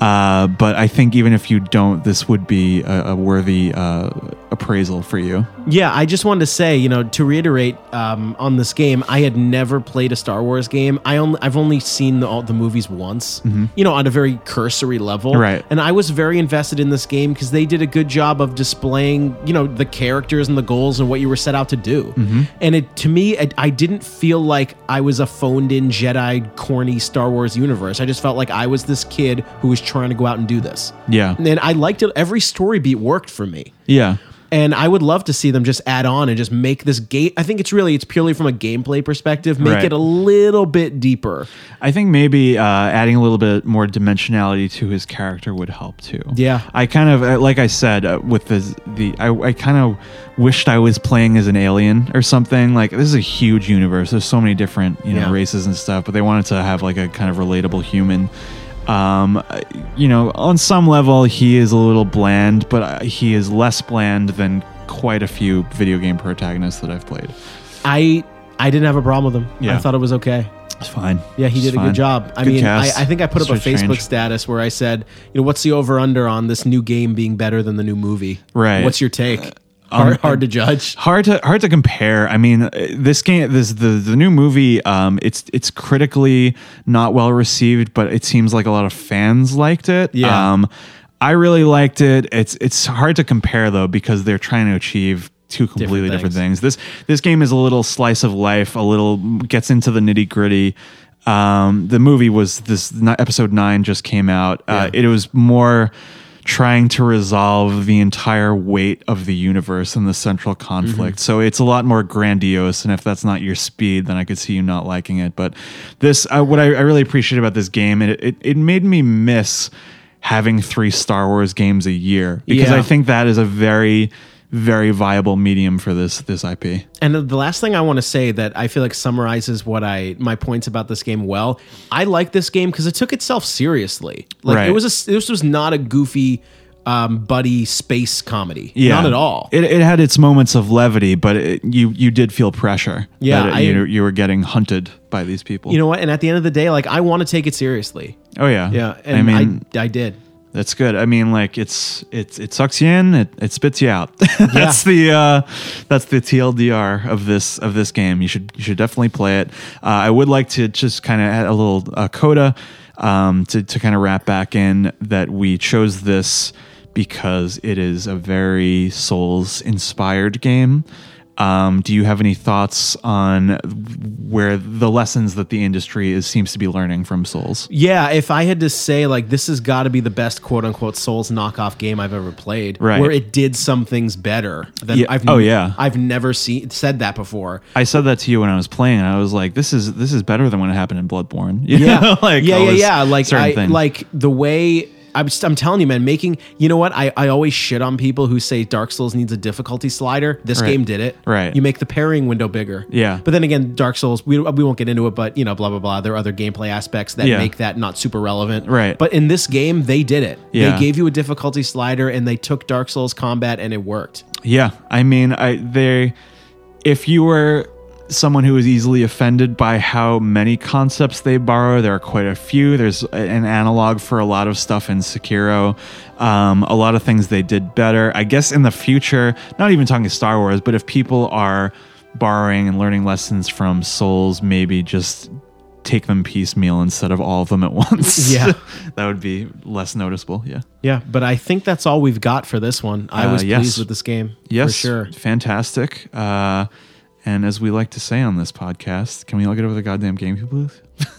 Speaker 2: Uh, but I think even if you don't, this would be a, a worthy uh, appraisal for you.
Speaker 1: Yeah, I just wanted to say, you know, to reiterate um, on this game, I had never played a Star Wars game. I only, I've only seen the, all the movies once, you know, on a very cursory level.
Speaker 2: Mm-hmm. Right.
Speaker 1: And I was very invested in this game because they did a good job of displaying, you know, the characters and the goals and what you were set out to do.
Speaker 2: Mm-hmm.
Speaker 1: And it, to me, it, I didn't feel like I was a phoned-in Jedi, corny Star Wars universe. I just felt like I was this kid who was trying to go out and do this.
Speaker 2: Yeah,
Speaker 1: And I liked it. Every story beat worked for me
Speaker 2: yeah.
Speaker 1: And I would love to see them just add on and just make this game. I think it's really it's purely from a gameplay perspective, make
Speaker 2: Right.
Speaker 1: it a little bit deeper.
Speaker 2: I think maybe uh, adding a little bit more dimensionality to his character would help too.
Speaker 1: Yeah.
Speaker 2: I kind of uh, like I said uh, with the the I, I kind of wished I was playing as an alien or something. Like this is a huge universe. There's so many different you know
Speaker 1: Yeah.
Speaker 2: races and stuff, but they wanted to have like a kind of relatable human. Um, you know, on some level he is a little bland, but uh, he is less bland than quite a few video game protagonists that I've played.
Speaker 1: I I didn't have a problem with him. I thought it was okay.
Speaker 2: It's fine.
Speaker 1: Yeah, he
Speaker 2: It's
Speaker 1: did a good job. I
Speaker 2: Good
Speaker 1: mean, I. I think I put up a
Speaker 2: Strange.
Speaker 1: Facebook status where I said, you know, what's the over under on this new game being better than the new movie?
Speaker 2: Right.
Speaker 1: What's your take? Hard,
Speaker 2: um,
Speaker 1: hard to judge.
Speaker 2: hard to hard to compare. I mean, uh, this game, this the the new movie. Um, it's it's critically not well received, but it seems like a lot of fans liked it.
Speaker 1: Yeah.
Speaker 2: Um, I really liked it. It's it's hard to compare though because they're trying to achieve two completely different,
Speaker 1: things.
Speaker 2: things. This this game is a little slice of life, a little gets into the nitty gritty. Um, the movie was this episode nine just came out. Uh,
Speaker 1: Yeah.
Speaker 2: it was more trying to resolve the entire weight of the universe and the central conflict. So it's a lot more grandiose. And if that's not your speed, then I could see you not liking it. But this, uh, what I, I really appreciate about this game, it, it it made me miss having three Star Wars games a year because
Speaker 1: Yeah.
Speaker 2: I think that is a very very viable medium for this this IP.
Speaker 1: And the last thing I want to say that I feel like summarizes what I my points about this game well. I like this game because it took itself seriously. Like
Speaker 2: Right.
Speaker 1: it was a this was not a goofy um, buddy space comedy.
Speaker 2: Yeah,
Speaker 1: Not at all.
Speaker 2: It, it had its moments of levity, but it, you you did feel pressure.
Speaker 1: Yeah,
Speaker 2: that it-
Speaker 1: I-
Speaker 2: you you were getting hunted by these people.
Speaker 1: you know what? And at the end of the day, like I want to take it seriously.
Speaker 2: oh yeah,
Speaker 1: Yeah, and
Speaker 2: I mean,
Speaker 1: I, I did.
Speaker 2: That's good. I mean, like it's it's it sucks you in, it, it spits you out. *laughs* that's the uh, that's the TLDR of this of this game. You should you should definitely play it. Uh, I would like to just kind of add a little uh, coda um, to to kind of wrap back in that we chose this because it is a very Souls inspired game. Um, do you have any thoughts on where the lessons that the industry is seems to be learning from Souls?
Speaker 1: Yeah, if I had to say like this has got to be the best quote unquote Souls knockoff game I've ever played,
Speaker 2: Right.
Speaker 1: where it did some things better than
Speaker 2: Yeah.
Speaker 1: I've
Speaker 2: Oh, yeah.
Speaker 1: I've never seen said that before.
Speaker 2: I said that to you when I was playing, and I was like, "This is this is better than when it happened in Bloodborne." *laughs* You
Speaker 1: Yeah,
Speaker 2: know, like
Speaker 1: yeah, yeah, yeah. Like I like the way. I'm, just, I'm telling you, man. Making you know what I, I always shit on people who say Dark Souls needs a difficulty slider. This
Speaker 2: Right.
Speaker 1: game did it.
Speaker 2: Right.
Speaker 1: You make the parrying window bigger.
Speaker 2: Yeah.
Speaker 1: But then again, Dark Souls. We, we won't get into it, but you know, blah blah blah. There are other gameplay aspects that
Speaker 2: Yeah.
Speaker 1: make that not super relevant.
Speaker 2: Right.
Speaker 1: But in this game, they did it.
Speaker 2: Yeah.
Speaker 1: They gave you a difficulty slider, and they took Dark Souls combat, and it worked.
Speaker 2: Yeah, I mean, I they if you were someone who is easily offended by how many concepts they borrow, there are quite a few. There's an analog for a lot of stuff in Sekiro. Um, a lot of things they did better. I guess in the future, not even talking Star Wars, but if people are borrowing and learning lessons from Souls, maybe just take them piecemeal instead of all of them at *laughs* once.
Speaker 1: Yeah. *laughs*
Speaker 2: that would be less noticeable. Yeah.
Speaker 1: Yeah. But I think that's all we've got for this one. I
Speaker 2: Uh,
Speaker 1: was
Speaker 2: yes.
Speaker 1: pleased with this game.
Speaker 2: Yes,
Speaker 1: For sure.
Speaker 2: fantastic. Uh, and as we like to say on this podcast, can we all get over the goddamn GameCube booth? *laughs*